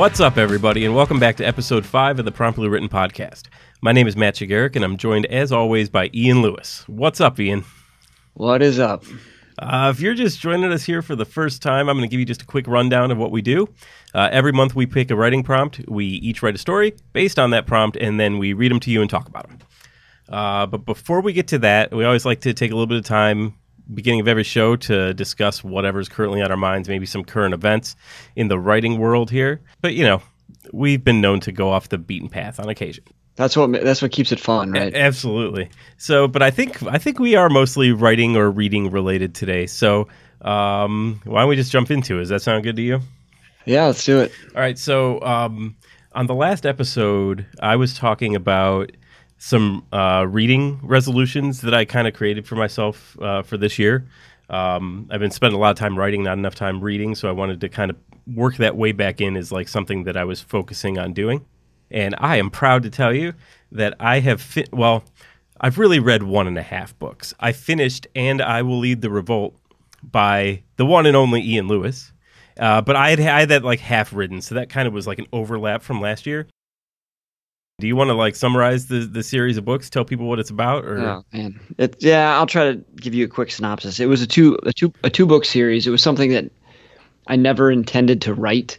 What's up, everybody, and welcome back to episode five of the Promptly Written Podcast. My name is Matt Chigaric, and I'm joined, as always, by Ian Lewis. What's up, Ian? What is up? Uh, if you're just joining us here for the first time, I'm going to give you just a quick rundown of what we do. Uh, every month, we pick a writing prompt. We each write a story based on that prompt, and then we read them to you and talk about them. Uh, but before we get to that, we always like to take a little bit of time beginning of every show to discuss whatever's currently on our minds, maybe some current events in the writing world here. But you know, we've been known to go off the beaten path on occasion. That's what that's what keeps it fun, right? A- absolutely. So, but I think I think we are mostly writing or reading related today. So, um, why don't we just jump into it? Does that sound good to you? Yeah, let's do it. All right. So, um, on the last episode, I was talking about some uh, reading resolutions that I kind of created for myself uh, for this year. Um, I've been spending a lot of time writing, not enough time reading, so I wanted to kind of work that way back in as like something that I was focusing on doing. And I am proud to tell you that I have fi- well, I've really read one and a half books. I finished "And I Will Lead the Revolt" by the one and only Ian Lewis. Uh, but I had, I had that like half written, so that kind of was like an overlap from last year. Do you want to like summarize the the series of books? Tell people what it's about, or Oh man, it, yeah, I'll try to give you a quick synopsis. It was a two a two a two book series. It was something that I never intended to write,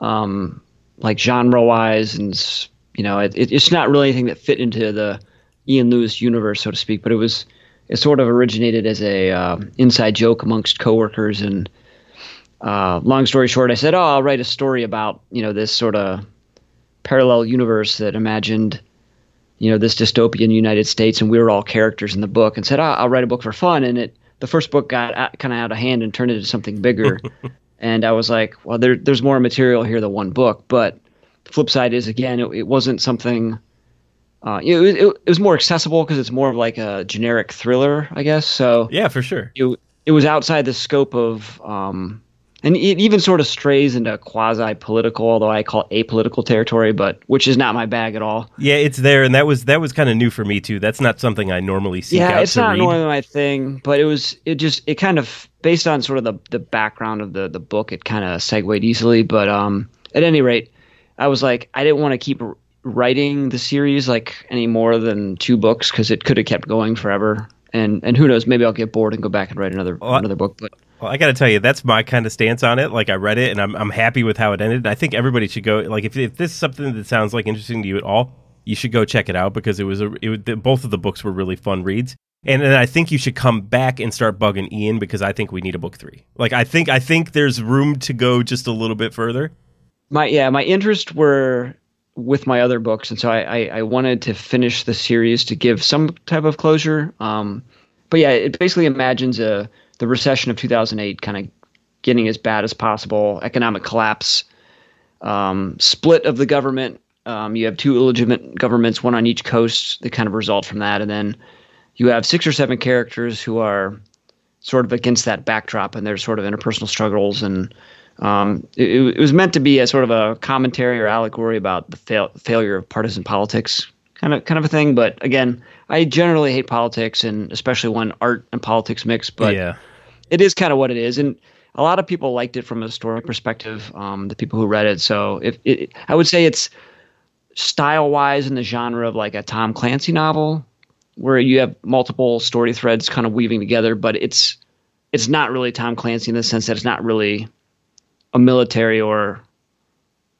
um, like genre wise, and you know, it, it, it's not really anything that fit into the Ian Lewis universe, so to speak. But it was it sort of originated as a uh, inside joke amongst coworkers, and uh, long story short, I said, "Oh, I'll write a story about you know this sort of parallel universe that imagined." you know this dystopian United States, and we were all characters in the book, and said, oh, "I'll write a book for fun." And it the first book got kind of out of hand and turned into something bigger. and I was like, "Well, there, there's more material here than one book." But the flip side is, again, it, it wasn't something. Uh, you know, it, it, it was more accessible because it's more of like a generic thriller, I guess. So yeah, for sure. it, it was outside the scope of um, and it even sort of strays into quasi political although i call it apolitical territory but which is not my bag at all Yeah, it's there, and that was that was kind of new for me too. That's not something I normally seek yeah out it's to not read. normally my thing but it was it just it kind of based on sort of the the background of the the book it kind of segued easily but um at any rate i was like i didn't want to keep writing the series like any more than two books because it could have kept going forever and and who knows maybe i'll get bored and go back and write another Well, another book but Well, I got to tell you, that's my kind of stance on it. Like, I read it, and I'm I'm happy with how it ended. I think everybody should go. Like, if if this is something that sounds like interesting to you at all, you should go check it out because it was a it, the- both of the books were really fun reads. And and I think you should come back and start bugging Ian because I think we need a book three. Like, I think I think there's room to go just a little bit further. my yeah my interests were with my other books and so I, I i wanted to finish the series to give some type of closure. Um but yeah it basically imagines a the recession of 2008 kind of getting as bad as possible economic collapse um split of the government. Um you have two illegitimate governments one on each coast that kind of result from that and then you have six or seven characters who are sort of against that backdrop and their sort of interpersonal struggles and um, it, it was meant to be a sort of a commentary or allegory about the fail, failure of partisan politics kind of kind of a thing. But again i generally hate politics and especially when art and politics mix but yeah, it is kind of what it is. And a lot of people liked it from a story perspective um, the people who read it. So if it, i would say it's style wise in the genre of like a tom clancy novel where you have multiple story threads kind of weaving together but it's it's not really tom clancy in the sense that it's not really a military or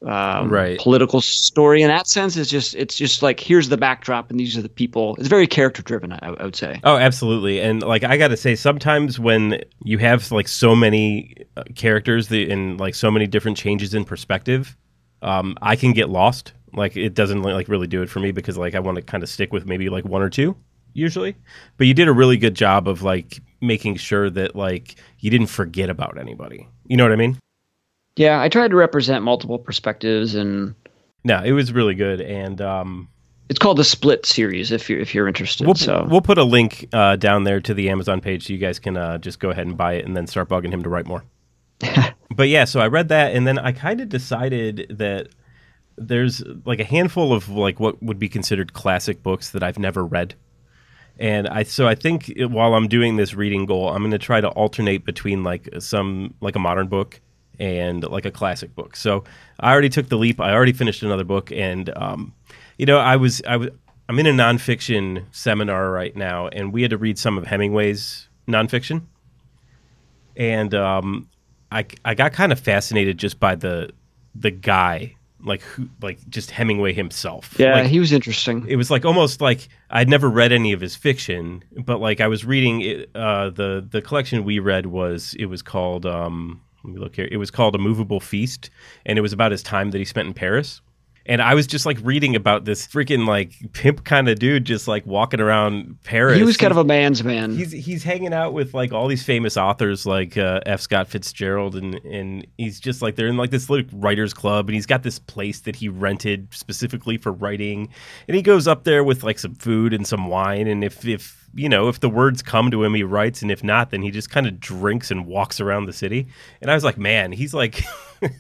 um, Right. political story in that sense it's just it's just like here's the backdrop and these are the people it's very character driven I, I would say Oh, absolutely. And like I got to say sometimes when you have like so many uh, characters that, and like so many different changes in perspective, um, I can get lost. Like it doesn't like really do it for me because like I want to kind of stick with maybe like one or two usually. But you did a really good job of like making sure that like you didn't forget about anybody. You know what I mean? Yeah i tried to represent multiple perspectives and No, it was really good and um It's called the Split series if you're if you're interested. We'll, so we'll put a link uh, down there to the Amazon page so you guys can uh, just go ahead and buy it and then start bugging him to write more. but yeah, so I read that and then I kind of decided that there's like a handful of like what would be considered classic books that I've never read. And I so I think it- while I'm doing this reading goal, I'm going to try to alternate between like some like a modern book and like a classic book. So I already took the leap. I already finished another book, and um, you know, I was I was I'm in a nonfiction seminar right now, and we had to read some of Hemingway's nonfiction, and um, I I got kind of fascinated just by the the guy like who like just Hemingway himself. Yeah, like, he was interesting. it was like almost like I'd never read any of his fiction, but like I was reading it, uh, the the collection we read was it was called um, let me look here. It was called A Movable Feast, and it was about his time that he spent in Paris. And I was just like reading about this freaking like pimp kind of dude, just like walking around Paris. He was kind of a man's man. He's he's hanging out with like all these famous authors like uh, F. Scott Fitzgerald, and and he's just like they're in like this little writers club, and he's got this place that he rented specifically for writing, and he goes up there with like some food and some wine, and if if you know if the words come to him, he writes, and if not, then he just kind of drinks and walks around the city. And I was like, man, he's like.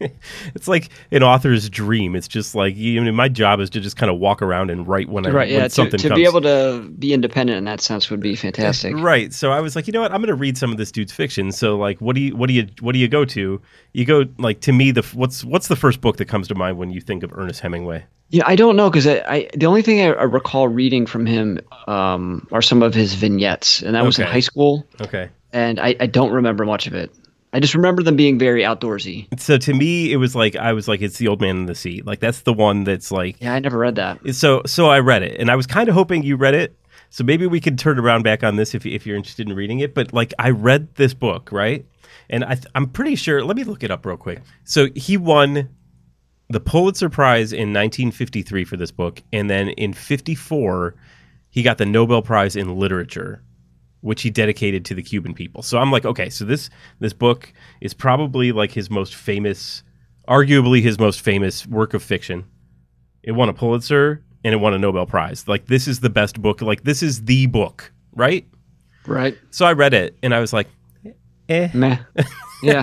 it's like an author's dream. It's just like you know, my job is to just kind of walk around and write when I right, when yeah. To, something to comes. be able to be independent in that sense would be fantastic. Right. So I was like, you know what? I'm going to read some of this dude's fiction. So like, what do you what do you what do you go to? You go like to me the what's what's the first book that comes to mind when you think of Ernest Hemingway? Yeah, I don't know because I, I the only thing I, I recall reading from him um, are some of his vignettes, and that was in high school, Okay. and I, I don't remember much of it. I just remember them being very outdoorsy. So to me, it was like I was like, it's the Old Man in the Sea. Like that's the one that's like. Yeah, I never read that. So so I read it, and I was kind of hoping you read it. So maybe we could turn around back on this if if you're interested in reading it. But like I read this book, right? And I th- I'm pretty sure. Let me look it up real quick. So he won the Pulitzer Prize in 1953 for this book, and then in 54 he got the Nobel Prize in Literature, which he dedicated to the Cuban people. So I'm like, okay, so this this book is probably like his most famous, arguably his most famous work of fiction. It won a Pulitzer and it won a Nobel Prize. Like this is the best book. Like this is the book, right? Right? So I read it and I was like, eh. Meh. Yeah.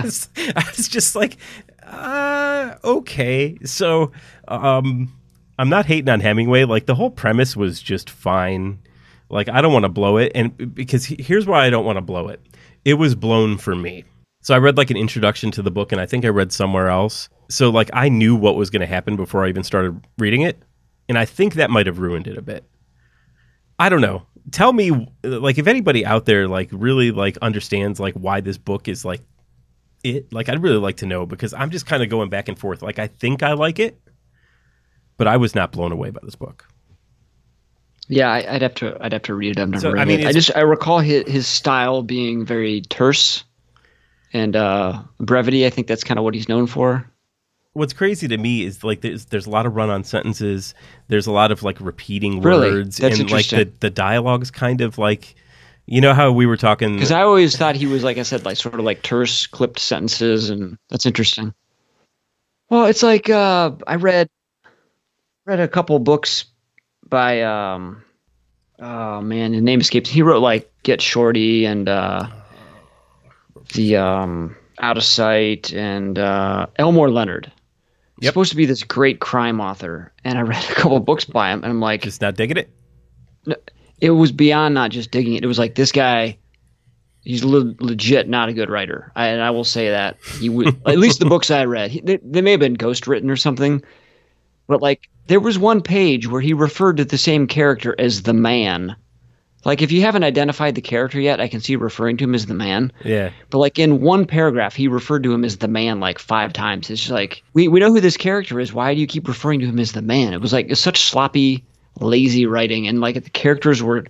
I was just like, uh, okay. So, um, I'm not hating on Hemingway. Like the whole premise was just fine. Like I don't want to blow it, and because he- here's why I don't want to blow it. It was blown for me. So I read like an introduction to the book, and I think I read somewhere else. So like I knew what was going to happen before I even started reading it, and I think that might have ruined it a bit. I don't know. Tell me, like, if anybody out there like really like understands like why this book is like it. Like, I'd really like to know because I'm just kind of going back and forth. Like, I think I like it, but I was not blown away by this book. Yeah, I, I'd have to. I'd have to read it. I've never So, read I mean, it. I just I recall his, his style being very terse and uh, brevity. I think that's kind of what he's known for. What's crazy to me is like there's there's a lot of run-on sentences. There's a lot of like repeating Really? words, That's and like the the dialogue's kind of like, you know how we were talking. Because I always thought he was like I said, like sort of like terse, clipped sentences, and that's interesting. Well, it's like uh, I read read a couple books by um, oh man, his name escapes. He wrote like Get Shorty and uh, the um, Out of Sight and uh, Elmore Leonard. He's Yep. supposed to be this great crime author, and I read a couple books by him, and I'm like, just not digging it. it was beyond not just digging it. It was like this guy, he's le- legit not a good writer. I, and I will say that he would at least the books I read, he, they, they may have been ghost written or something, but like there was one page where he referred to the same character as the man. Like if you haven't identified the character yet, I can see referring to him as the man. Yeah, But like in one paragraph, he referred to him as the man like five times. It's just like we we know who this character is. Why do you keep referring to him as the man? It was like it's such sloppy, lazy writing, and like the characters were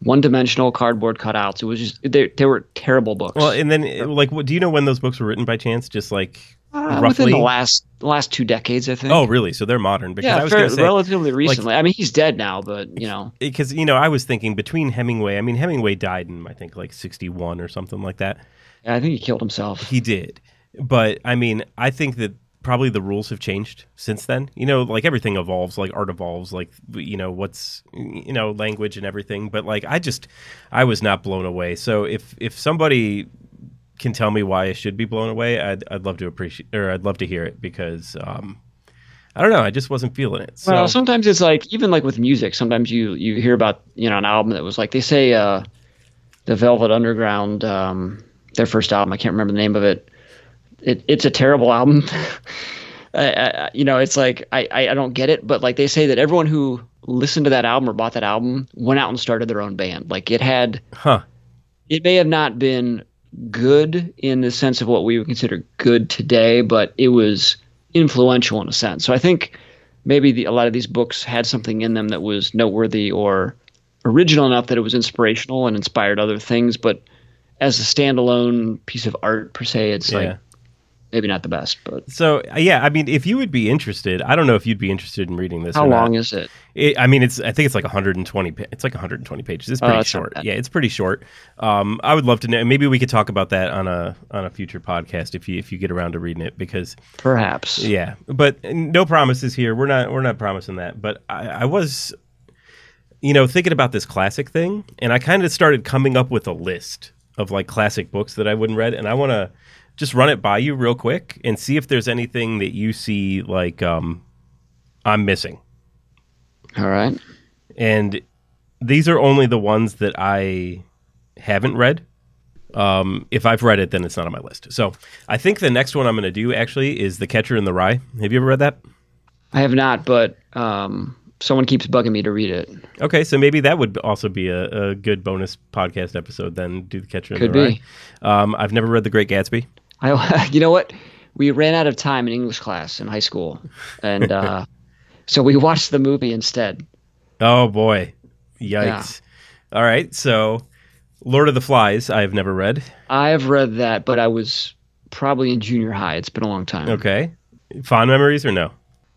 one dimensional cardboard cutouts. It was just they they were terrible books. Well, and then like, what do you know when those books were written by chance? Just like Uh, roughly. within the last last two decades, I think. oh, really? So they're modern. Because I yeah, was fair, say relatively recently. I mean, he's dead now, but you know, because you know I was thinking between Hemingway. I mean, Hemingway died in I think like '61 or something like that. Yeah, I think he killed himself. He did, but I mean, I think that probably the rules have changed since then. You know, like everything evolves, like art evolves, like you know what's you know language and everything. But like I just, I was not blown away. So if if somebody can tell me why I should be blown away, I'd I'd love to appreciate or I'd love to hear it because um, I don't know, I just wasn't feeling it. So Well, sometimes it's like even like with music. Sometimes you you hear about you know an album that was like they say uh, the Velvet Underground, um, their first album. I can't remember the name of it. it, it's a terrible album. I, I, you know, it's like I, I don't get it, but like they say that everyone who listened to that album or bought that album went out and started their own band. Like it had, Huh. it may have not been good in the sense of what we would consider good today, but it was influential in a sense. So I think maybe the, a lot of these books had something in them that was noteworthy or original enough that it was inspirational and inspired other things. But as a standalone piece of art per se, it's Yeah. like maybe not the best. But So uh, yeah, I mean, if you would be interested, I don't know if you'd be interested in reading this. how long is it? It, I mean, it's I think it's like 120. It's like 120 pages. It's Oh, pretty not short. Yeah, it's pretty short. Um, I would love to know. Maybe we could talk about that on a on a future podcast if you if you get around to reading it because Perhaps. yeah. But no promises here. We're not we're not promising that. But I, I was, you know, thinking about this classic thing, and I kind of started coming up with a list of like classic books that I wouldn't read, and I want to just run it by you real quick and see if there's anything that you see like um, I'm missing. All right. and these are only the ones that I haven't read. Um, if I've read it, then it's not on my list. So I think the next one I'm going to do actually is The Catcher in the Rye. Have you ever read that? I have not, but um, someone keeps bugging me to read it. Okay, so maybe that would also be a, a good bonus podcast episode. Then do The Catcher in the be. Rye. Um, I've never read The Great Gatsby. I, you know what? We ran out of time in English class in high school, and uh, so we watched the movie instead. Oh boy, yikes! All right, so Lord of the Flies. I have never read. I have read that, but I was probably in junior high. It's been a long time. Okay, fond memories or no?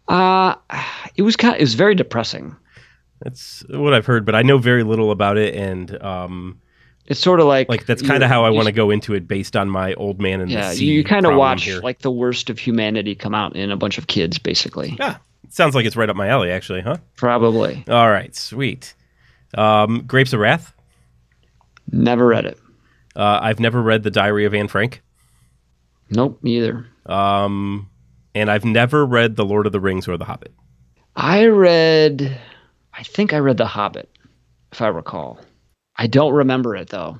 Uh, it was kind. Of, it was very depressing. That's what I've heard, but I know very little about it, and um, It's sort of like like that's kind of how I want to go into it based on my old man and Yeah, the sea you kind of watch here. like the worst of humanity come out in a bunch of kids, basically. yeah sounds like it's right up my alley actually huh Probably all right sweet um, grapes of wrath never read it. uh, i've never read the diary of anne frank Nope, me either. um, and i've never read the lord of the rings or the hobbit I read, I think I read The Hobbit, if I recall. I don't remember it though.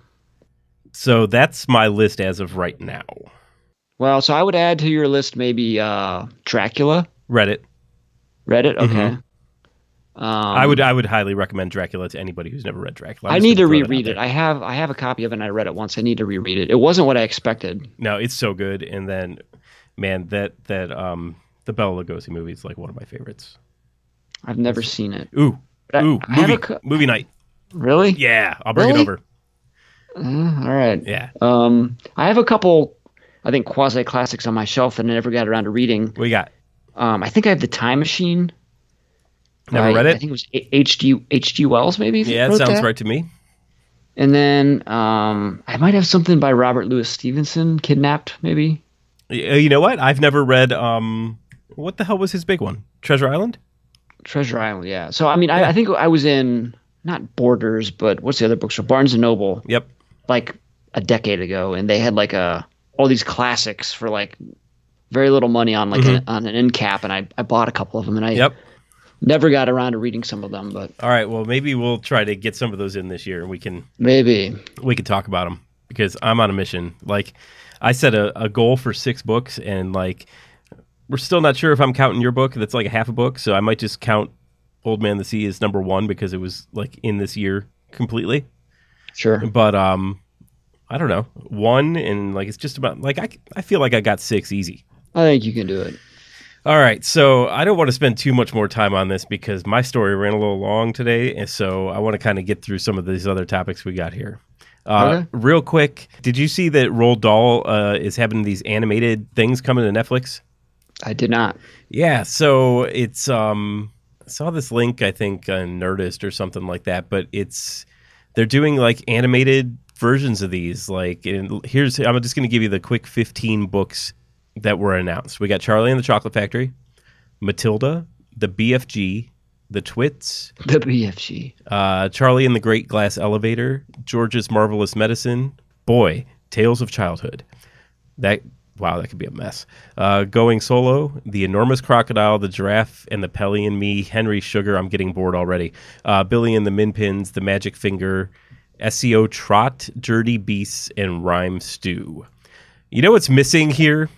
so that's my list as of right now Well, so I would add to your list maybe uh, Dracula. read it Read it? Okay. Mhm. Um, i would i would highly recommend dracula to anybody who's never read dracula I'm I need to gonna throw that out reread it. I have I have a copy of it and I read it once. I need to reread it. It wasn't what I expected. no it's so good and then man that that um the bela lugosi movie is like one of my favorites I've never seen it. ooh I- ooh I movie, a movie night Really? yeah i'll bring it over Uh, all right. yeah Um, I have a couple, I think quasi classics on my shelf that I never got around to reading. we got Um, I think I have the Time Machine. Never read it? I think it was H- H.G. H.G. Wells, maybe. Yeah, it sounds that. right to me. And then um, I might have something by Robert Louis Stevenson, Kidnapped, maybe. Uh, You know what? I've never read. Um, what the hell was his big one? Treasure Island. Treasure Island, yeah. So I mean, I, I think I was in not Borders, but what's the other bookstore? Barnes and Noble, Yep. like a decade ago, and they had like a all these classics for like very little money on like an, on an end cap, and I, I bought a couple of them, and I Mm-hmm. Yep. never got around to reading some of them, but All right. Well, maybe we'll try to get some of those in this year, and we can maybe. we can talk about them because I'm on a mission. Like, I set a, a goal for six books, and like, we're still not sure if I'm counting your book. That's like a half a book, so I might just count Old Man the Sea is number one because it was like in this year completely. Sure. But um, I don't know one, and like it's just about like I I feel like I got six easy. I think you can do it. All right, so I don't want to spend too much more time on this because my story ran a little long today, and so I want to kind of get through some of these other topics we got here. Uh, Okay. Real quick, did you see that Roald Dahl uh, is having these animated things coming to Netflix? I did not. Yeah, so it's um saw this link I think on Nerdist or something like that, but it's they're doing like animated versions of these. Like and here's I'm just going to give you the quick 15 books that were announced. We got Charlie and the Chocolate Factory, Matilda, the BFG, the Twits, The BFG. uh, Charlie and the Great Glass Elevator, George's Marvelous Medicine, Boy, Tales of Childhood. That wow, that could be a mess. Uh, going solo, The Enormous Crocodile, The Giraffe, and the Pelly and Me, Henry Sugar. I'm getting bored already. Uh, Billy and the Minpins, The Magic Finger, Esio Trot, Dirty Beasts, and Rhyme Stew. You know what's missing here?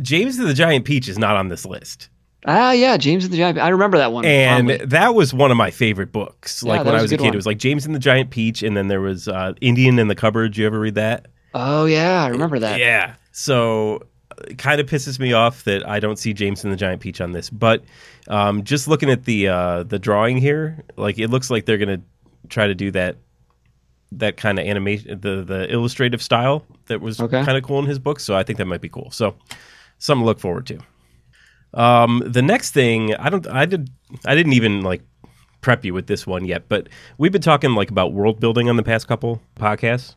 James and the Giant Peach is not on this list. Ah, yeah, James and the Giant. I remember that one. And fondly. that was one of my favorite books. Yeah, Like that when I was a was a kid, one. it was like James and the Giant Peach, and then there was uh, Indian in the Cupboard. Did you ever read that? oh yeah, I remember that. Yeah. So it kind of pisses me off that I don't see James and the Giant Peach on this. But um, just looking at the uh, the drawing here, like it looks like they're gonna try to do that that kind of animation, the the illustrative style that was Okay. kind of cool in his book. So I think that might be cool. So something to look forward to. Um, the next thing, I don't, I did, I didn't even like prep you with this one yet, but we've been talking like about world building on the past couple podcasts,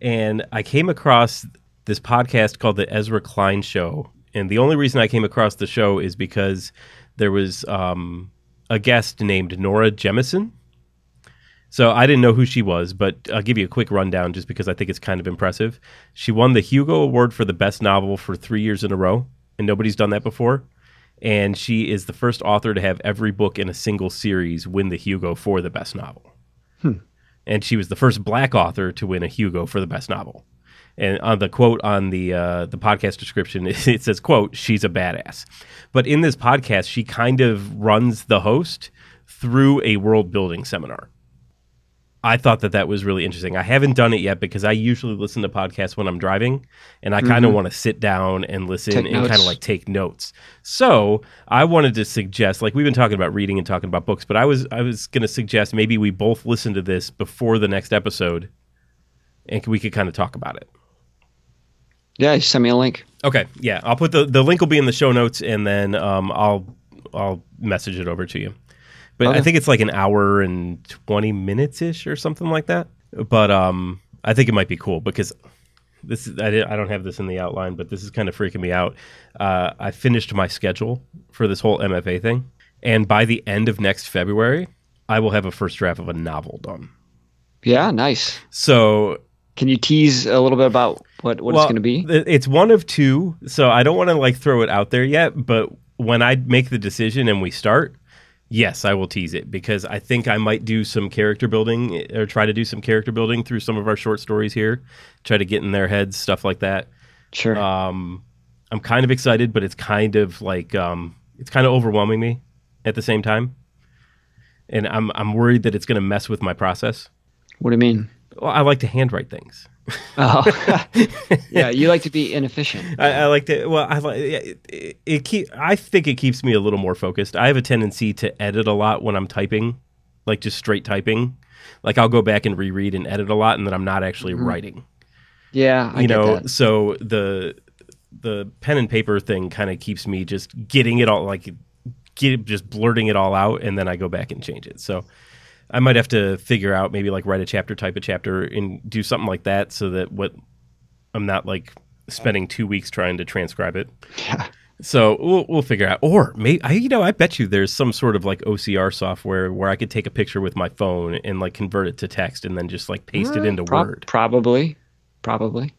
and I came across this podcast called the Ezra Klein Show, and the only reason I came across the show is because there was um, a guest named Nora Jemisin. So I didn't know who she was, but I'll give you a quick rundown just because I think it's kind of impressive. She won the Hugo Award for the best novel for three years in a row, and nobody's done that before. And she is the first author to have every book in a single series win the Hugo for the best novel. And she was the first black author to win a Hugo for the best novel. And on the quote on the uh, the podcast description, it says, "quote She's a badass." But in this podcast, she kind of runs the host through a world building seminar. I thought that that was really interesting. I haven't done it yet because I usually listen to podcasts when I'm driving, and I kind of want to sit down and listen Take and kind of like take notes. So I wanted to suggest, like we've been talking about reading and talking about books, but I was I was going to suggest maybe we both listen to this before the next episode, and we could kind of talk about it. Yeah, just send me a link. Okay, yeah, I'll put the the link will be in the show notes, and then um, I'll I'll message it over to you. But I think it's like an hour and twenty minutes ish or something like that. But um, I think it might be cool because this is, I, I don't have this in the outline, but this is kind of freaking me out. Uh, I finished my schedule for this whole MFA thing, and by the end of next February, I will have a first draft of a novel done. Yeah, nice. So Can you tease a little bit about what, what it's going to be? It's one of two, so I don't want to like throw it out there yet. But when I make the decision and we start, yes, I will tease it because I think I might do some character building eh, or try to do some character building through some of our short stories here, try to get in their heads, stuff like that. Sure. Um, I'm kind of excited, but it's kind of like um, it's kind of overwhelming me at the same time, and I'm I'm worried that it's going to mess with my process. what do you mean? Well, I like to handwrite things. Oh, yeah. You like to be inefficient. I, I like to. Well, I like it, it, it. Keep. I think it keeps me a little more focused. I have a tendency to edit a lot when I'm typing, like just straight typing. Like I'll go back and reread and edit a lot, and then I'm not actually mm-hmm. writing. Yeah, I you get know, that. so the the pen and paper thing kind of keeps me just getting it all like get just blurting it all out, and then I go back and change it. So. I might have to figure out maybe like write a chapter, type a chapter, and do something like that, so that what I'm not like spending two weeks trying to transcribe it. Yeah. So we'll we'll figure out. Or maybe I, you know, I bet you there's some sort of like OCR software where I could take a picture with my phone and like convert it to text and then just like paste it mm, into Prob- Word. Probably. Probably.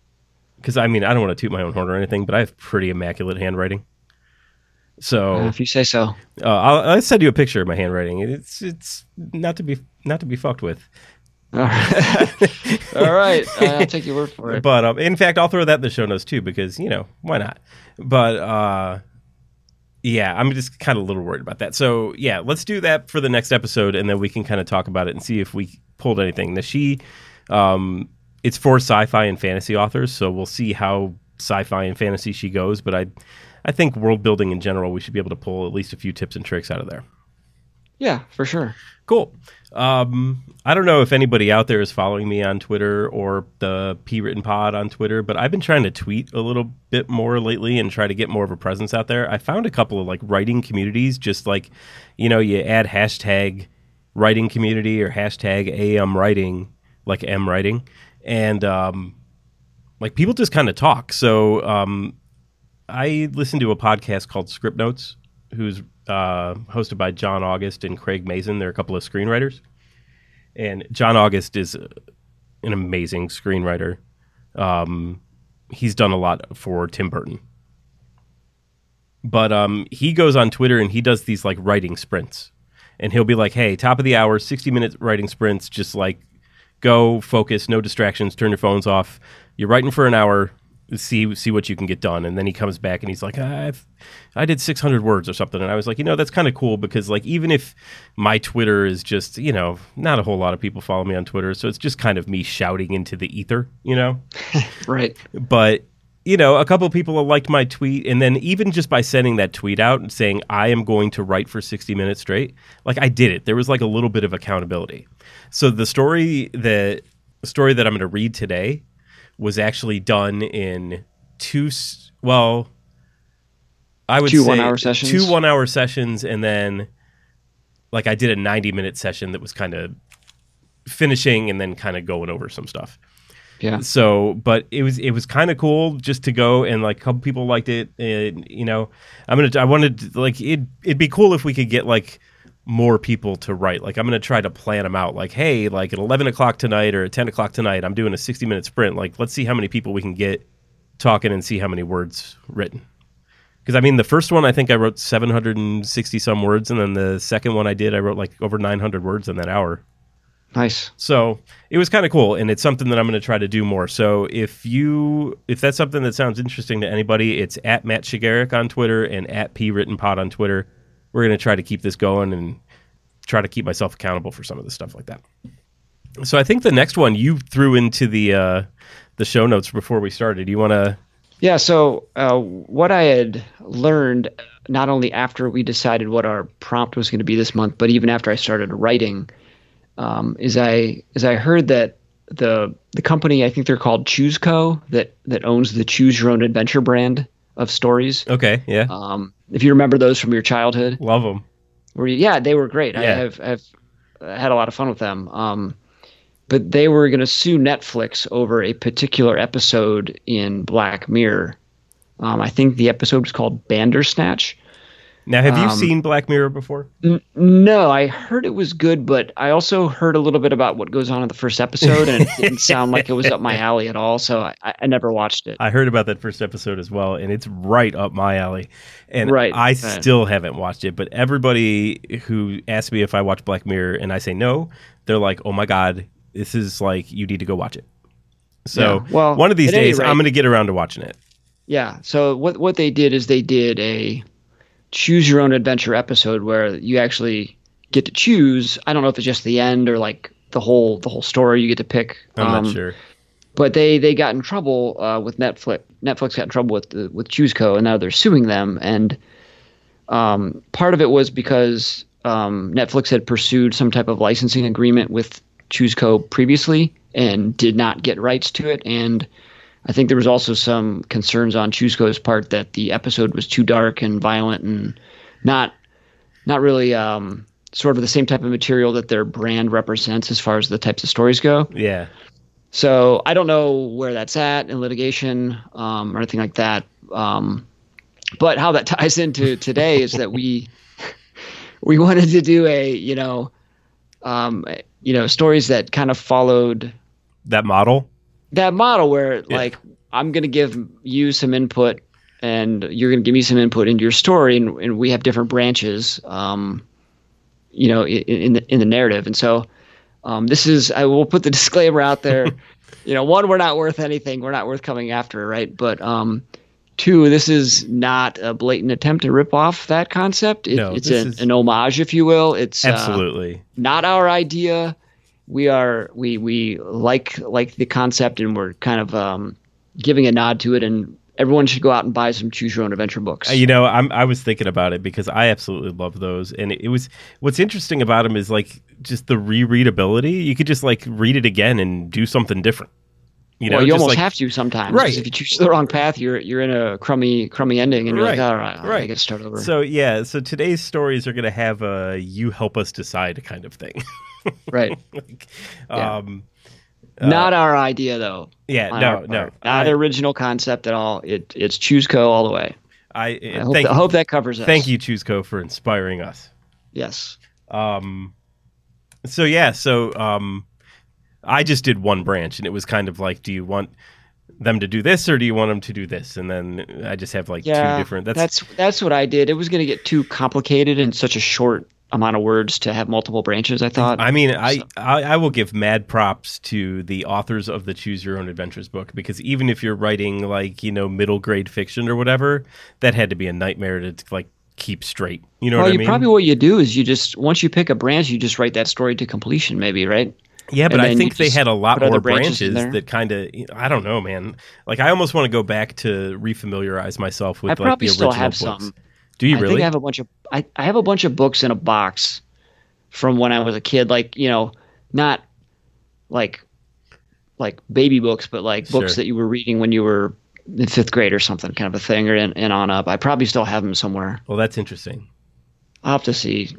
Because I mean, I don't want to toot my own horn or anything, but I have pretty immaculate handwriting. So Uh, if you say so. uh, I'll, I'll send you a picture of my handwriting. It's it's not to be not to be fucked with. All right. All right. I'll take your word for it. But um, in fact, I'll throw that in the show notes too because you know why not? But uh, yeah, I'm just kind of a little worried about that. So yeah, let's do that for the next episode, and then we can kind of talk about it and see if we pulled anything. Now she, um, it's for sci-fi and fantasy authors, so we'll see how sci-fi and fantasy she goes. But I, I think world building in general, we should be able to pull at least a few tips and tricks out of there. Yeah, for sure. Cool. Um, I don't know if anybody out there is following me on Twitter or the P Written Pod on Twitter, but I've been trying to tweet a little bit more lately and try to get more of a presence out there. I found a couple of like writing communities, just like, you know, you add hashtag writing community or hashtag AM writing, like M writing, and um, like people just kind of talk. So um, I listened to a podcast called Script Notes, who's uh, hosted by John August and Craig Mazin. They're a couple of screenwriters, and John August is uh, an amazing screenwriter. Um, he's done a lot for Tim Burton, but um, he goes on Twitter and he does these like writing sprints, and he'll be like, "Hey, top of the hour, sixty minute writing sprints, just like." Go focus, no distractions. Turn your phones off. You're writing for an hour see see what you can get done. And then he comes back and he's like I've I did 600 words or something. And I was like you know that's kind of cool because like even if my Twitter is just you know not a whole lot of people follow me on Twitter so it's just kind of me shouting into the ether you know? Right. But you know a couple of people liked my tweet and then even just by sending that tweet out and saying I am going to write for 60 minutes straight like I did it. There was like a little bit of accountability so the story that the story that I'm going to read today was actually done in two well I would two say one hour sessions. two one hour sessions and then like I did a 90 minute session that was kind of finishing and then kind of going over some stuff. Yeah. So, but it was it was kind of cool just to go and like a couple people liked it and you know, I'm going to I wanted to, like it it'd be cool if we could get like more people to write. Like I'm going to try to plan them out. Like, hey, like at 11 o'clock tonight or at 10 o'clock tonight, I'm doing a 60 minute sprint. Like, let's see how many people we can get talking and see how many words written. Because I mean, the first one I think I wrote 760 some words, and then the second one I did, I wrote like over 900 words in that hour. Nice. So it was kind of cool, and it's something that I'm going to try to do more. So if you if that's something that sounds interesting to anybody, it's at Matt Shigerick on Twitter and at P Written Pod on Twitter we're going to try to keep this going and try to keep myself accountable for some of the stuff like that. So I think the next one you threw into the uh, the show notes before we started. Do you want to? Yeah. So uh, what I had learned not only after we decided what our prompt was going to be this month, but even after I started writing, um, is I is I heard that the the company I think they're called ChooseCo that that owns the Choose Your Own Adventure brand of stories. Okay. Yeah. Um, if you remember those from your childhood, love them. Were you, yeah, they were great. Yeah. I have have had a lot of fun with them. Um, but they were going to sue Netflix over a particular episode in Black Mirror. Um, I think the episode was called Bandersnatch. Now, have you um, seen Black Mirror before? N- no, I heard it was good, but I also heard a little bit about what goes on in the first episode, and it didn't sound like it was up my alley at all. So I, I never watched it. I heard about that first episode as well, and it's right up my alley. And right, I right. still haven't watched it, but everybody who asks me if I watch Black Mirror and I say no, they're like, "Oh my god, this is like you need to go watch it." So, yeah, well, one of these days, rate, I'm going to get around to watching it. Yeah. So what what they did is they did a choose your own adventure episode where you actually get to choose. I don't know if it's just the end or like the whole the whole story you get to pick. I'm um, not sure. But they they got in trouble uh, with Netflix. Netflix got in trouble with the, with ChooseCo, and now they're suing them. And um, part of it was because um, Netflix had pursued some type of licensing agreement with ChooseCo previously and did not get rights to it. And I think there was also some concerns on ChooseCo's part that the episode was too dark and violent and not not really um, sort of the same type of material that their brand represents as far as the types of stories go. Yeah. So I don't know where that's at in litigation um, or anything like that. Um, but how that ties into today is that we we wanted to do a you know um, you know stories that kind of followed that model that model where yeah. like I'm gonna give you some input and you're gonna give me some input into your story, and, and we have different branches, um, you know, in, in the in the narrative. And so um, this is I will put the disclaimer out there. you know, one, we're not worth anything. We're not worth coming after, right? But um, two, this is not a blatant attempt to rip off that concept. It, no, it's an, is... an homage, if you will. It's uh, absolutely uh, not our idea we are we we like like the concept and we're kind of um, giving a nod to it and everyone should go out and buy some choose your own adventure books. Uh, you know, I'm, I was thinking about it because I absolutely love those, and it, it, was what's interesting about them is like just the rereadability. You could just like read it again and do something different. You know, well, you almost like, have to sometimes, right? If you choose the wrong path, you're you're in a crummy crummy ending, and you're right. like, all right, right, I got to start over. So yeah, so today's stories are going to have a "you help us decide" kind of thing. right. like, yeah. um, uh, not our idea though. Yeah, no, no, not I, original concept at all. It it's ChooseCo all the way. I, I hope, that, hope that covers us. Thank you, ChooseCo, for inspiring us. Yes. Um. So yeah, so um, I just did one branch, and it was kind of like, do you want them to do this or do you want them to do this and then i just have like yeah, two different that's that's that's what i did it was going to get too complicated in such a short amount of words to have multiple branches. I thought. I mean, I, I I will give mad props to the authors of the Choose Your Own Adventures book because even if you're writing like you know middle grade fiction or whatever, that had to be a nightmare to like keep straight. You know well, what I mean? probably what you do is you just once you pick a branch, you just write that story to completion, maybe, right? Yeah, but I think they had a lot more branches branches that kind of I don't know, man. Like I almost want to go back to refamiliarize myself with I like probably the still original have books. some. Do you I really? think I have a bunch of I, I have a bunch of books in a box from when I was a kid, like you know, not like like baby books, but like books that you were reading when you were in fifth grade or something, kind of a thing, or in, and on up. I probably still have them somewhere. well, that's interesting. I'll have to see.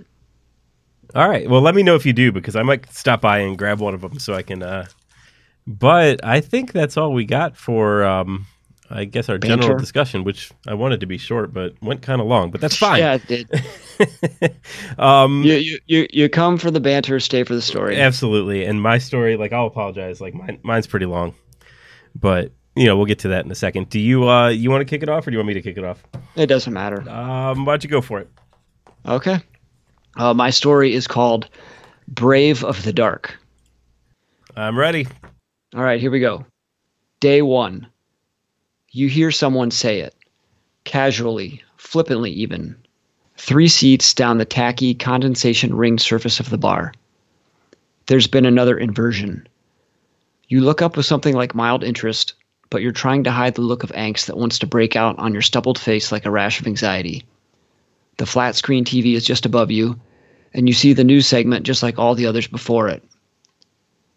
All right. Well, let me know if you do because I might stop by and grab one of them so I can. uh But I think that's all we got for. um I guess our general discussion, which I wanted to be short, but went kind of long. But that's fine. Yeah, it did. um, you, you you you come for the banter, stay for the story. Absolutely. And my story, like I'll apologize, like mine, mine's pretty long, but you know we'll get to that in a second. Do you uh you want to kick it off, or do you want me to kick it off? It doesn't matter. Um, why don't you go for it? Okay. Uh, my story is called Brave of the Dark. I'm ready. All right, here we go. Day one. You hear someone say it, casually, flippantly even. Three seats down the tacky, condensation ringed surface of the bar. There's been another inversion. You look up with something like mild interest, but you're trying to hide the look of angst that wants to break out on your stubbled face like a rash of anxiety. The flat screen TV is just above you, and you see the news segment just like all the others before it.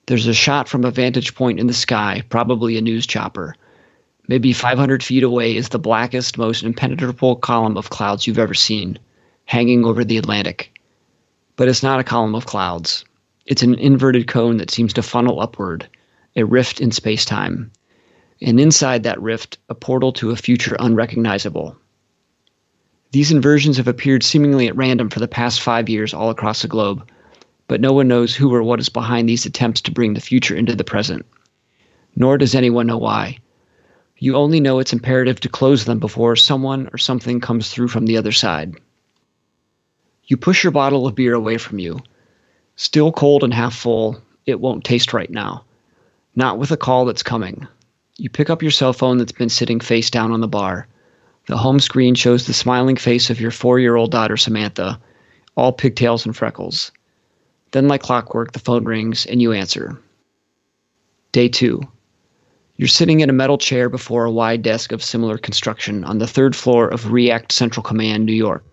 There's a shot from a vantage point in the sky, probably a news chopper. Maybe 500 feet away is the blackest, most impenetrable column of clouds you've ever seen, hanging over the Atlantic. But it's not a column of clouds. It's an inverted cone that seems to funnel upward, a rift in space time. And inside that rift, a portal to a future unrecognizable. These inversions have appeared seemingly at random for the past five years all across the globe but no one knows who or what is behind these attempts to bring the future into the present. Nor does anyone know why. You only know it's imperative to close them before someone or something comes through from the other side. You push your bottle of beer away from you. Still cold and half full, it won't taste right now. Not with a call that's coming. You pick up your cell phone that's been sitting face down on the bar. The home screen shows the smiling face of your four year old daughter, Samantha, all pigtails and freckles. Then, like clockwork, the phone rings and you answer. Day two. You're sitting in a metal chair before a wide desk of similar construction on the third floor of React Central Command, New York.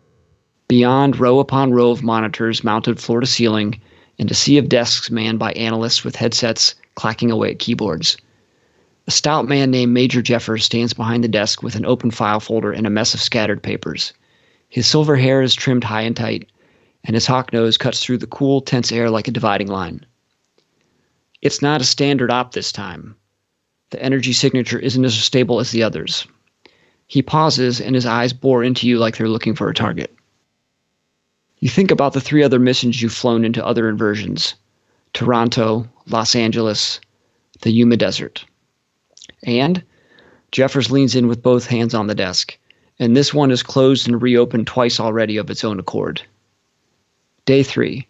Beyond, row upon row of monitors mounted floor to ceiling, and a sea of desks manned by analysts with headsets clacking away at keyboards. A stout man named Major Jeffers stands behind the desk with an open file folder and a mess of scattered papers. His silver hair is trimmed high and tight, and his hawk nose cuts through the cool, tense air like a dividing line. It's not a standard op this time. The energy signature isn't as stable as the others. He pauses, and his eyes bore into you like they're looking for a target. You think about the three other missions you've flown into other inversions Toronto, Los Angeles, the Yuma Desert. And Jeffers leans in with both hands on the desk, and this one is closed and reopened twice already of its own accord. Day three.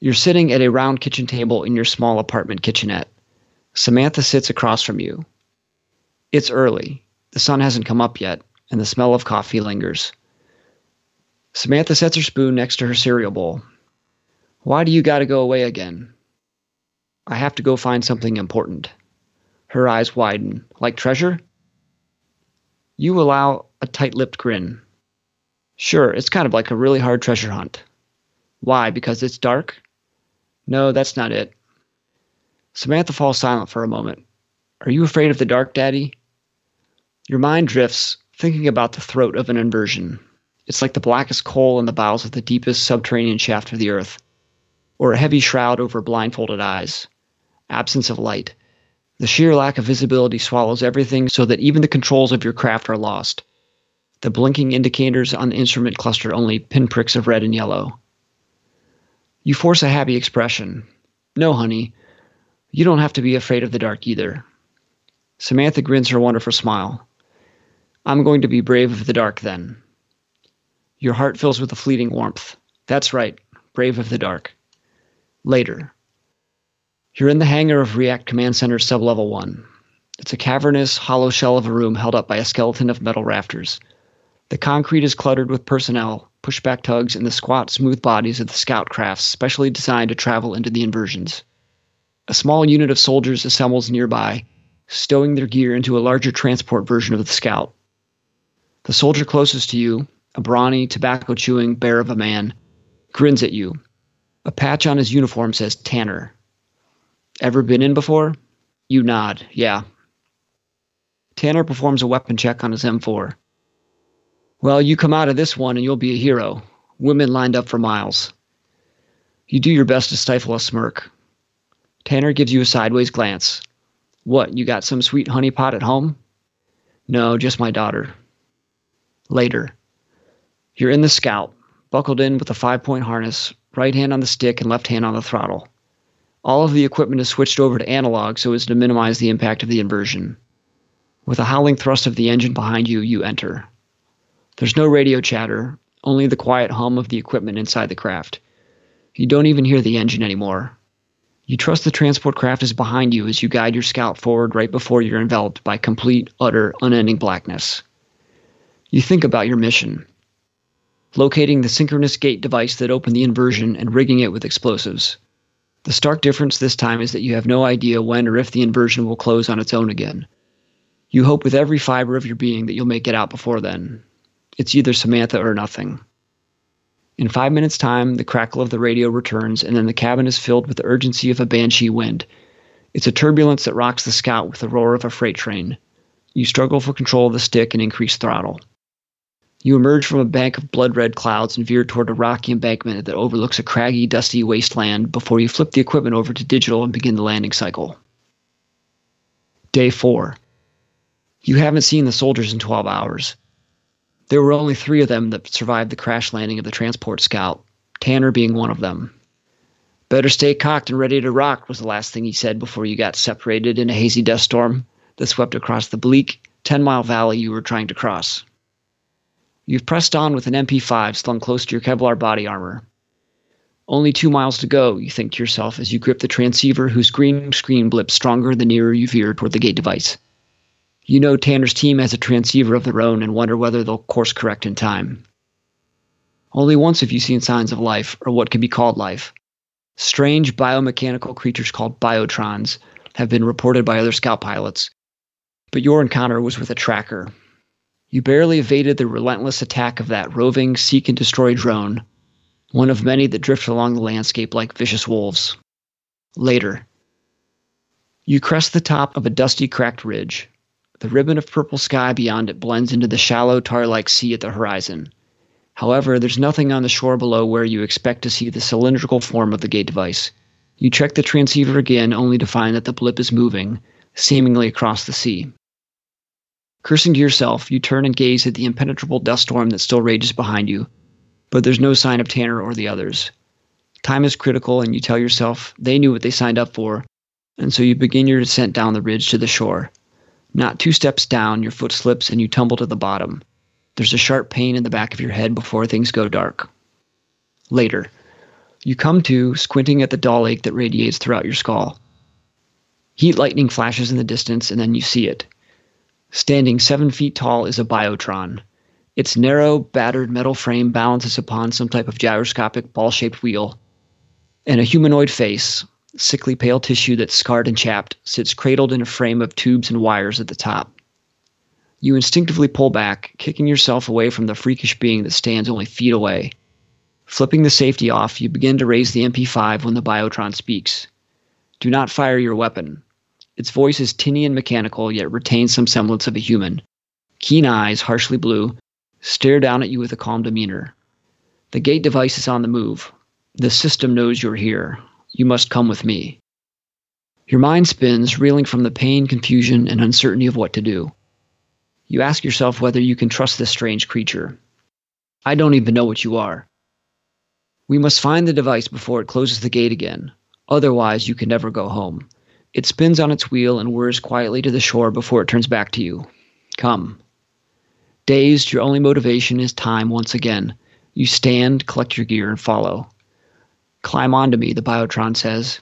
You're sitting at a round kitchen table in your small apartment kitchenette. Samantha sits across from you. It's early. The sun hasn't come up yet, and the smell of coffee lingers. Samantha sets her spoon next to her cereal bowl. Why do you gotta go away again? I have to go find something important. Her eyes widen. Like treasure? You allow a tight lipped grin. Sure, it's kind of like a really hard treasure hunt. Why? Because it's dark? No, that's not it. Samantha falls silent for a moment. Are you afraid of the dark, Daddy? Your mind drifts, thinking about the throat of an inversion. It's like the blackest coal in the bowels of the deepest subterranean shaft of the earth, or a heavy shroud over blindfolded eyes. Absence of light. The sheer lack of visibility swallows everything so that even the controls of your craft are lost. The blinking indicators on the instrument cluster only pinpricks of red and yellow. You force a happy expression. No, honey, you don't have to be afraid of the dark either. Samantha grins her wonderful smile. I'm going to be brave of the dark then. Your heart fills with a fleeting warmth. That's right, brave of the dark. Later. You're in the hangar of React Command Center Sublevel 1. It's a cavernous, hollow shell of a room held up by a skeleton of metal rafters. The concrete is cluttered with personnel, pushback tugs, and the squat, smooth bodies of the scout crafts specially designed to travel into the inversions. A small unit of soldiers assembles nearby, stowing their gear into a larger transport version of the scout. The soldier closest to you, a brawny, tobacco chewing bear of a man, grins at you. A patch on his uniform says Tanner. Ever been in before? You nod, yeah. Tanner performs a weapon check on his M4. Well, you come out of this one and you'll be a hero. Women lined up for miles. You do your best to stifle a smirk. Tanner gives you a sideways glance. What, you got some sweet honey pot at home? No, just my daughter. Later. You're in the scout, buckled in with a five point harness, right hand on the stick and left hand on the throttle. All of the equipment is switched over to analog so as to minimize the impact of the inversion. With a howling thrust of the engine behind you, you enter. There's no radio chatter, only the quiet hum of the equipment inside the craft. You don't even hear the engine anymore. You trust the transport craft is behind you as you guide your scout forward right before you're enveloped by complete, utter, unending blackness. You think about your mission locating the synchronous gate device that opened the inversion and rigging it with explosives. The stark difference this time is that you have no idea when or if the inversion will close on its own again. You hope with every fiber of your being that you'll make it out before then. It's either Samantha or nothing. In five minutes' time, the crackle of the radio returns, and then the cabin is filled with the urgency of a banshee wind. It's a turbulence that rocks the scout with the roar of a freight train. You struggle for control of the stick and increase throttle. You emerge from a bank of blood red clouds and veer toward a rocky embankment that overlooks a craggy, dusty wasteland before you flip the equipment over to digital and begin the landing cycle. Day 4. You haven't seen the soldiers in 12 hours. There were only three of them that survived the crash landing of the transport scout, Tanner being one of them. Better stay cocked and ready to rock was the last thing he said before you got separated in a hazy dust storm that swept across the bleak, 10 mile valley you were trying to cross. You've pressed on with an MP5 slung close to your Kevlar body armor. Only two miles to go, you think to yourself as you grip the transceiver whose green screen blips stronger the nearer you veer toward the gate device. You know Tanner's team has a transceiver of their own and wonder whether they'll course correct in time. Only once have you seen signs of life, or what can be called life. Strange biomechanical creatures called biotrons have been reported by other scout pilots, but your encounter was with a tracker, you barely evaded the relentless attack of that roving seek and destroy drone, one of many that drift along the landscape like vicious wolves. Later, you crest the top of a dusty, cracked ridge. The ribbon of purple sky beyond it blends into the shallow, tar like sea at the horizon. However, there's nothing on the shore below where you expect to see the cylindrical form of the gate device. You check the transceiver again only to find that the blip is moving, seemingly across the sea. Cursing to yourself, you turn and gaze at the impenetrable dust storm that still rages behind you, but there's no sign of Tanner or the others. Time is critical, and you tell yourself they knew what they signed up for, and so you begin your descent down the ridge to the shore. Not two steps down, your foot slips and you tumble to the bottom. There's a sharp pain in the back of your head before things go dark. Later, you come to, squinting at the dull ache that radiates throughout your skull. Heat lightning flashes in the distance, and then you see it. Standing seven feet tall is a biotron. Its narrow, battered metal frame balances upon some type of gyroscopic ball shaped wheel. And a humanoid face, sickly pale tissue that's scarred and chapped, sits cradled in a frame of tubes and wires at the top. You instinctively pull back, kicking yourself away from the freakish being that stands only feet away. Flipping the safety off, you begin to raise the MP5 when the Biotron speaks. Do not fire your weapon. Its voice is tinny and mechanical, yet retains some semblance of a human. Keen eyes, harshly blue, stare down at you with a calm demeanor. The gate device is on the move. The system knows you're here. You must come with me. Your mind spins, reeling from the pain, confusion, and uncertainty of what to do. You ask yourself whether you can trust this strange creature. I don't even know what you are. We must find the device before it closes the gate again. Otherwise, you can never go home. It spins on its wheel and whirs quietly to the shore before it turns back to you. Come. Dazed, your only motivation is time once again. You stand, collect your gear, and follow. Climb onto me, the Biotron says.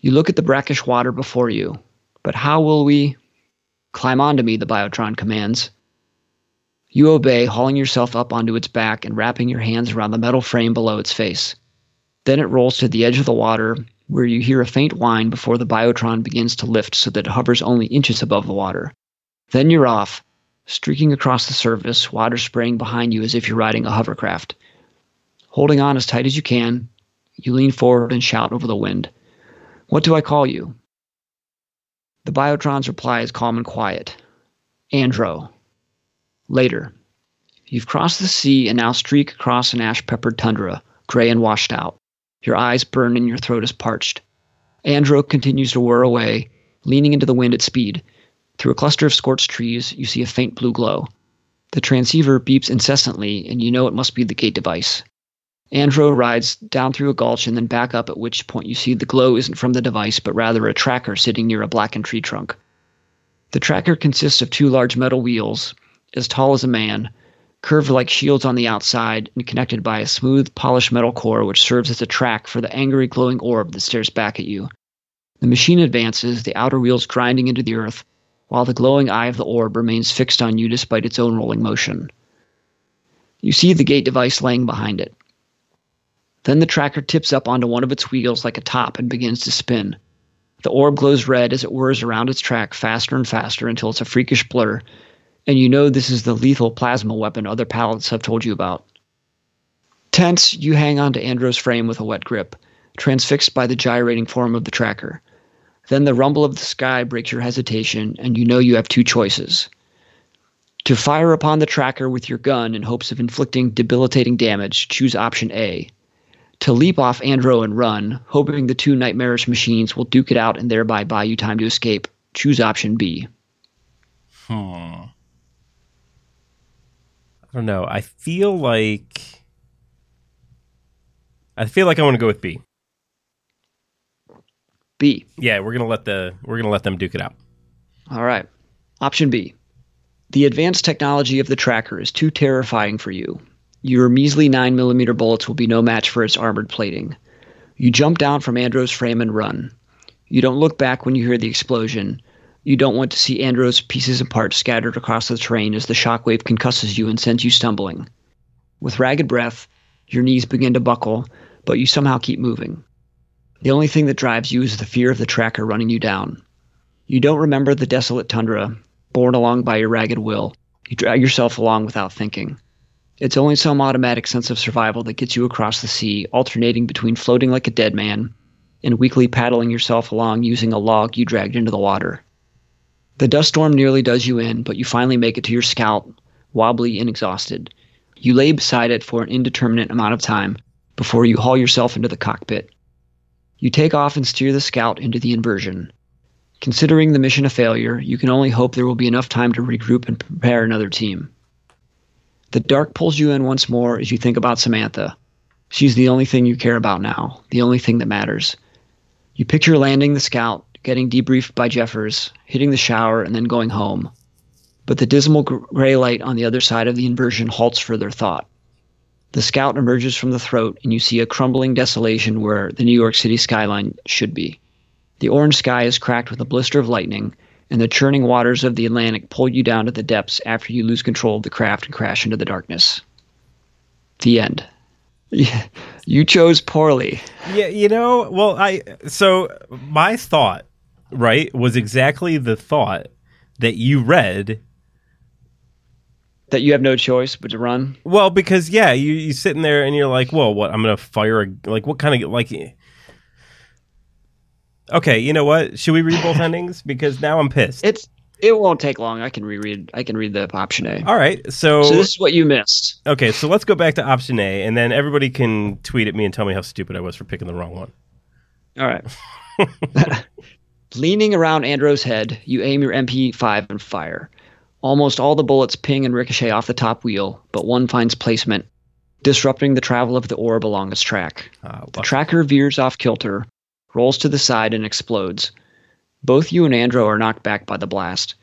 You look at the brackish water before you. But how will we? Climb onto me, the Biotron commands. You obey, hauling yourself up onto its back and wrapping your hands around the metal frame below its face. Then it rolls to the edge of the water, where you hear a faint whine before the Biotron begins to lift so that it hovers only inches above the water. Then you're off, streaking across the surface, water spraying behind you as if you're riding a hovercraft. Holding on as tight as you can, you lean forward and shout over the wind. What do I call you? The Biotron's reply is calm and quiet. Andro. Later. You've crossed the sea and now streak across an ash peppered tundra, gray and washed out. Your eyes burn and your throat is parched. Andro continues to whir away, leaning into the wind at speed. Through a cluster of scorched trees, you see a faint blue glow. The transceiver beeps incessantly, and you know it must be the gate device. Andro rides down through a gulch and then back up, at which point you see the glow isn't from the device, but rather a tracker sitting near a blackened tree trunk. The tracker consists of two large metal wheels, as tall as a man, curved like shields on the outside, and connected by a smooth, polished metal core which serves as a track for the angry, glowing orb that stares back at you. The machine advances, the outer wheels grinding into the earth, while the glowing eye of the orb remains fixed on you despite its own rolling motion. You see the gate device laying behind it. Then the tracker tips up onto one of its wheels like a top and begins to spin. The orb glows red as it whirs around its track faster and faster until it's a freakish blur, and you know this is the lethal plasma weapon other pallets have told you about. Tense, you hang onto Andro's frame with a wet grip, transfixed by the gyrating form of the tracker. Then the rumble of the sky breaks your hesitation, and you know you have two choices. To fire upon the tracker with your gun in hopes of inflicting debilitating damage, choose option A. To leap off Andro and run, hoping the two nightmarish machines will duke it out and thereby buy you time to escape, choose option B. Hmm. I don't know. I feel like I feel like I want to go with B. B. Yeah, we're gonna let the we're gonna let them duke it out. All right. Option B. The advanced technology of the tracker is too terrifying for you. Your measly 9mm bullets will be no match for its armored plating. You jump down from Andro's frame and run. You don't look back when you hear the explosion. You don't want to see Andro's pieces and parts scattered across the terrain as the shockwave concusses you and sends you stumbling. With ragged breath, your knees begin to buckle, but you somehow keep moving. The only thing that drives you is the fear of the tracker running you down. You don't remember the desolate tundra, borne along by your ragged will. You drag yourself along without thinking. It's only some automatic sense of survival that gets you across the sea, alternating between floating like a dead man and weakly paddling yourself along using a log you dragged into the water. The dust storm nearly does you in, but you finally make it to your scout, wobbly and exhausted. You lay beside it for an indeterminate amount of time before you haul yourself into the cockpit. You take off and steer the scout into the inversion. Considering the mission a failure, you can only hope there will be enough time to regroup and prepare another team. The dark pulls you in once more as you think about Samantha. She's the only thing you care about now, the only thing that matters. You picture landing the scout, getting debriefed by Jeffers, hitting the shower, and then going home. But the dismal gray light on the other side of the inversion halts further thought. The scout emerges from the throat, and you see a crumbling desolation where the New York City skyline should be. The orange sky is cracked with a blister of lightning, and the churning waters of the Atlantic pull you down to the depths after you lose control of the craft and crash into the darkness. The end. You chose poorly. Yeah, you know, well, I so my thought, right, was exactly the thought that you read that you have no choice but to run. Well, because yeah, you you sitting there and you're like, well, what? I'm gonna fire a like what kind of like. Okay, you know what? Should we read both endings? Because now I'm pissed. It's it won't take long. I can reread. I can read the option A. All right, so so this is what you missed. Okay, so let's go back to option A, and then everybody can tweet at me and tell me how stupid I was for picking the wrong one. All right. Leaning around Andro's head, you aim your MP5 and fire. Almost all the bullets ping and ricochet off the top wheel, but one finds placement, disrupting the travel of the orb along its track. Uh, the tracker veers off kilter, rolls to the side, and explodes. Both you and Andro are knocked back by the blast.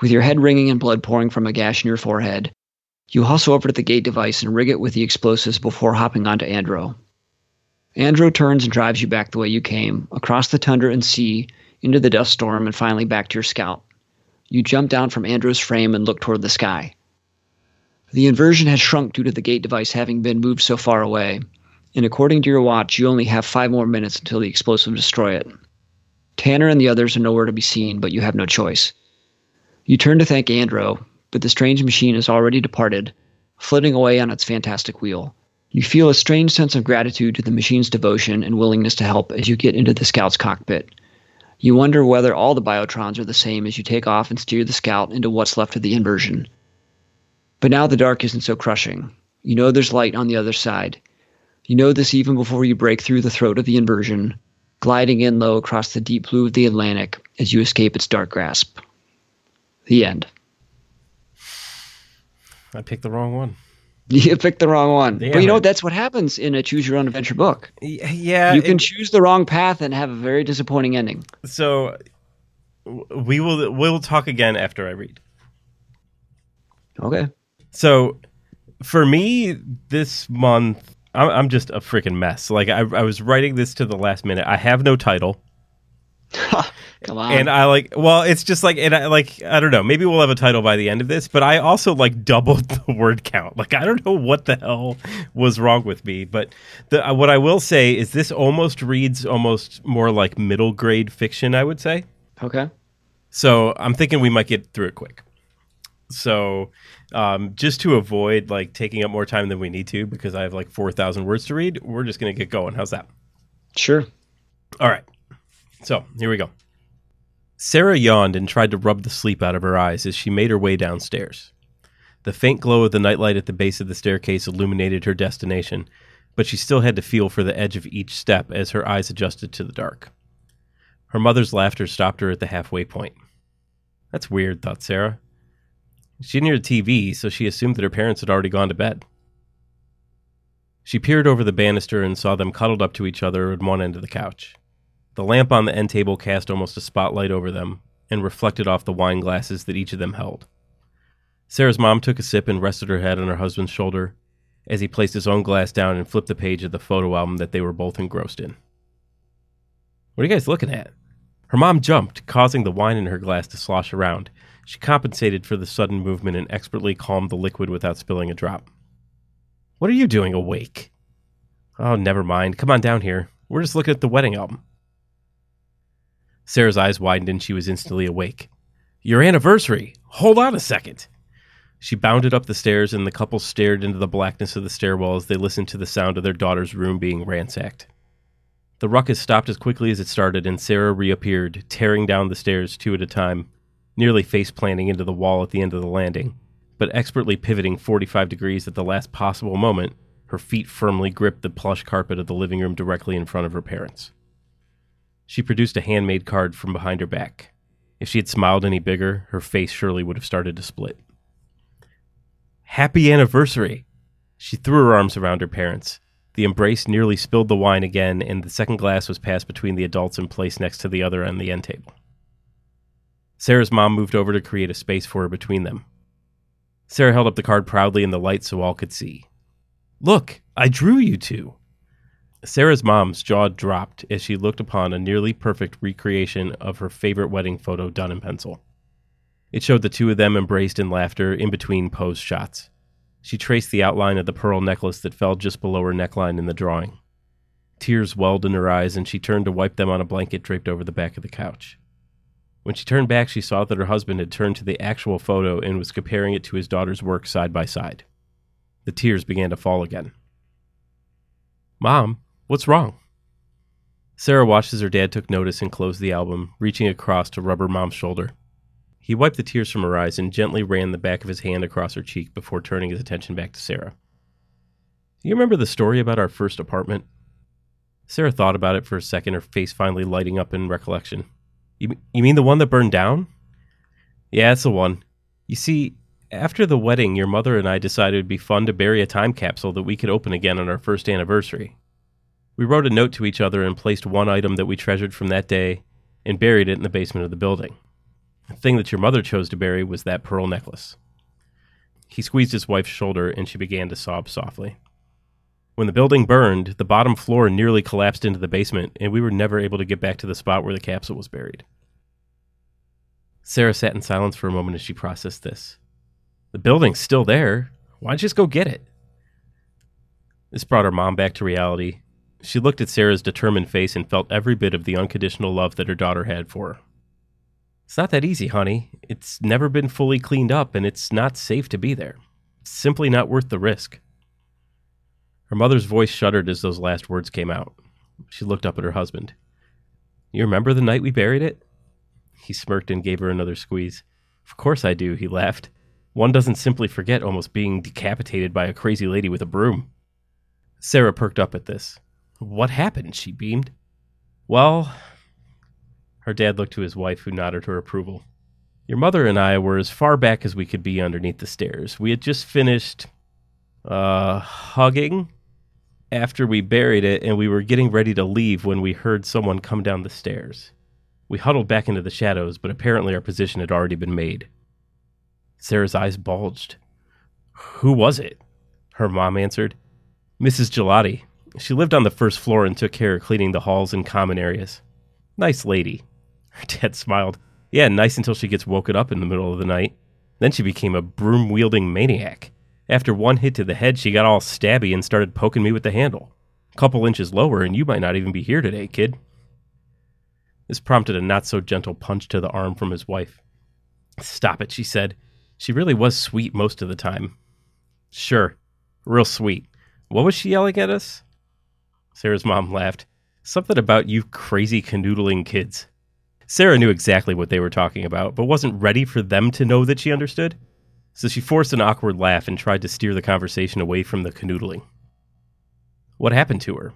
With your head ringing and blood pouring from a gash in your forehead, you hustle over to the gate device and rig it with the explosives before hopping onto Andro. Andro turns and drives you back the way you came, across the tundra and sea, into the dust storm, and finally back to your scout. You jump down from Andro's frame and look toward the sky. The inversion has shrunk due to the gate device having been moved so far away, and according to your watch, you only have five more minutes until the explosive destroy it. Tanner and the others are nowhere to be seen, but you have no choice. You turn to thank Andro, but the strange machine has already departed, flitting away on its fantastic wheel. You feel a strange sense of gratitude to the machine's devotion and willingness to help as you get into the scout's cockpit. You wonder whether all the biotrons are the same as you take off and steer the scout into what's left of the inversion. But now the dark isn't so crushing. You know there's light on the other side. You know this even before you break through the throat of the inversion, gliding in low across the deep blue of the Atlantic as you escape its dark grasp. The end. I picked the wrong one. You picked the wrong one. Damn but you know it. That's what happens in a choose your own adventure book. Yeah, you can it- choose the wrong path and have a very disappointing ending. so we will we'll talk again after I read. Okay. So for me, this month, I'm, I'm just a freaking mess. Like I, I was writing this to the last minute. I have no title, Come on. and I like. Well, it's just like, and I like, I don't know. Maybe we'll have a title by the end of this. But I also like doubled the word count. Like I don't know what the hell was wrong with me. But the uh, what I will say is this almost reads almost more like middle grade fiction. I would say. okay. So I'm thinking we might get through it quick. So um, just to avoid like taking up more time than we need to, because I have like four thousand words to read, we're just gonna get going. How's that? Sure. All right. So here we go. Sarah yawned and tried to rub the sleep out of her eyes as she made her way downstairs. The faint glow of the nightlight at the base of the staircase illuminated her destination, but she still had to feel for the edge of each step as her eyes adjusted to the dark. Her mother's laughter stopped her at the halfway point. That's weird, thought Sarah. She didn't hear the TV, so she assumed that her parents had already gone to bed. She peered over the banister and saw them cuddled up to each other at one end of the couch. The lamp on the end table cast almost a spotlight over them and reflected off the wine glasses that each of them held. Sarah's mom took a sip and rested her head on her husband's shoulder as he placed his own glass down and flipped the page of the photo album that they were both engrossed in. What are you guys looking at? Her mom jumped, causing the wine in her glass to slosh around. She compensated for the sudden movement and expertly calmed the liquid without spilling a drop. What are you doing awake? Oh, never mind. Come on down here. We're just looking at the wedding album. Sarah's eyes widened and she was instantly awake. Your anniversary! Hold on a second! She bounded up the stairs and the couple stared into the blackness of the stairwell as they listened to the sound of their daughter's room being ransacked. The ruckus stopped as quickly as it started and Sarah reappeared, tearing down the stairs two at a time, nearly face planting into the wall at the end of the landing, but expertly pivoting 45 degrees at the last possible moment, her feet firmly gripped the plush carpet of the living room directly in front of her parents. She produced a handmade card from behind her back. If she had smiled any bigger, her face surely would have started to split. Happy anniversary! She threw her arms around her parents. The embrace nearly spilled the wine again, and the second glass was passed between the adults and placed next to the other on the end table. Sarah's mom moved over to create a space for her between them. Sarah held up the card proudly in the light so all could see. Look, I drew you two. Sarah's mom's jaw dropped as she looked upon a nearly perfect recreation of her favorite wedding photo done in pencil. It showed the two of them embraced in laughter in between posed shots. She traced the outline of the pearl necklace that fell just below her neckline in the drawing. Tears welled in her eyes, and she turned to wipe them on a blanket draped over the back of the couch. When she turned back, she saw that her husband had turned to the actual photo and was comparing it to his daughter's work side by side. The tears began to fall again. Mom, what's wrong? Sarah watched as her dad took notice and closed the album, reaching across to rub her mom's shoulder. He wiped the tears from her eyes and gently ran the back of his hand across her cheek before turning his attention back to Sarah. You remember the story about our first apartment? Sarah thought about it for a second, her face finally lighting up in recollection. You, you mean the one that burned down? Yeah, it's the one. You see, after the wedding, your mother and I decided it'd be fun to bury a time capsule that we could open again on our first anniversary. We wrote a note to each other and placed one item that we treasured from that day and buried it in the basement of the building. The thing that your mother chose to bury was that pearl necklace. He squeezed his wife's shoulder and she began to sob softly. When the building burned, the bottom floor nearly collapsed into the basement, and we were never able to get back to the spot where the capsule was buried. Sarah sat in silence for a moment as she processed this. The building's still there. Why don't you just go get it? This brought her mom back to reality. She looked at Sarah's determined face and felt every bit of the unconditional love that her daughter had for her. It's not that easy, honey. It's never been fully cleaned up, and it's not safe to be there. It's simply not worth the risk. Her mother's voice shuddered as those last words came out. She looked up at her husband. You remember the night we buried it? He smirked and gave her another squeeze. Of course I do, he laughed. One doesn't simply forget almost being decapitated by a crazy lady with a broom. Sarah perked up at this. What happened? She beamed. Well, her dad looked to his wife, who nodded her approval. Your mother and I were as far back as we could be underneath the stairs. We had just finished, uh, hugging after we buried it, and we were getting ready to leave when we heard someone come down the stairs. We huddled back into the shadows, but apparently our position had already been made. Sarah's eyes bulged. Who was it? Her mom answered. Mrs. Gelati. She lived on the first floor and took care of cleaning the halls and common areas. Nice lady. Her dad smiled. Yeah, nice until she gets woken up in the middle of the night. Then she became a broom wielding maniac. After one hit to the head, she got all stabby and started poking me with the handle. Couple inches lower, and you might not even be here today, kid. This prompted a not so gentle punch to the arm from his wife. Stop it, she said. She really was sweet most of the time. Sure, real sweet. What was she yelling at us? Sarah's mom laughed. Something about you crazy canoodling kids. Sarah knew exactly what they were talking about, but wasn't ready for them to know that she understood. So she forced an awkward laugh and tried to steer the conversation away from the canoodling. What happened to her?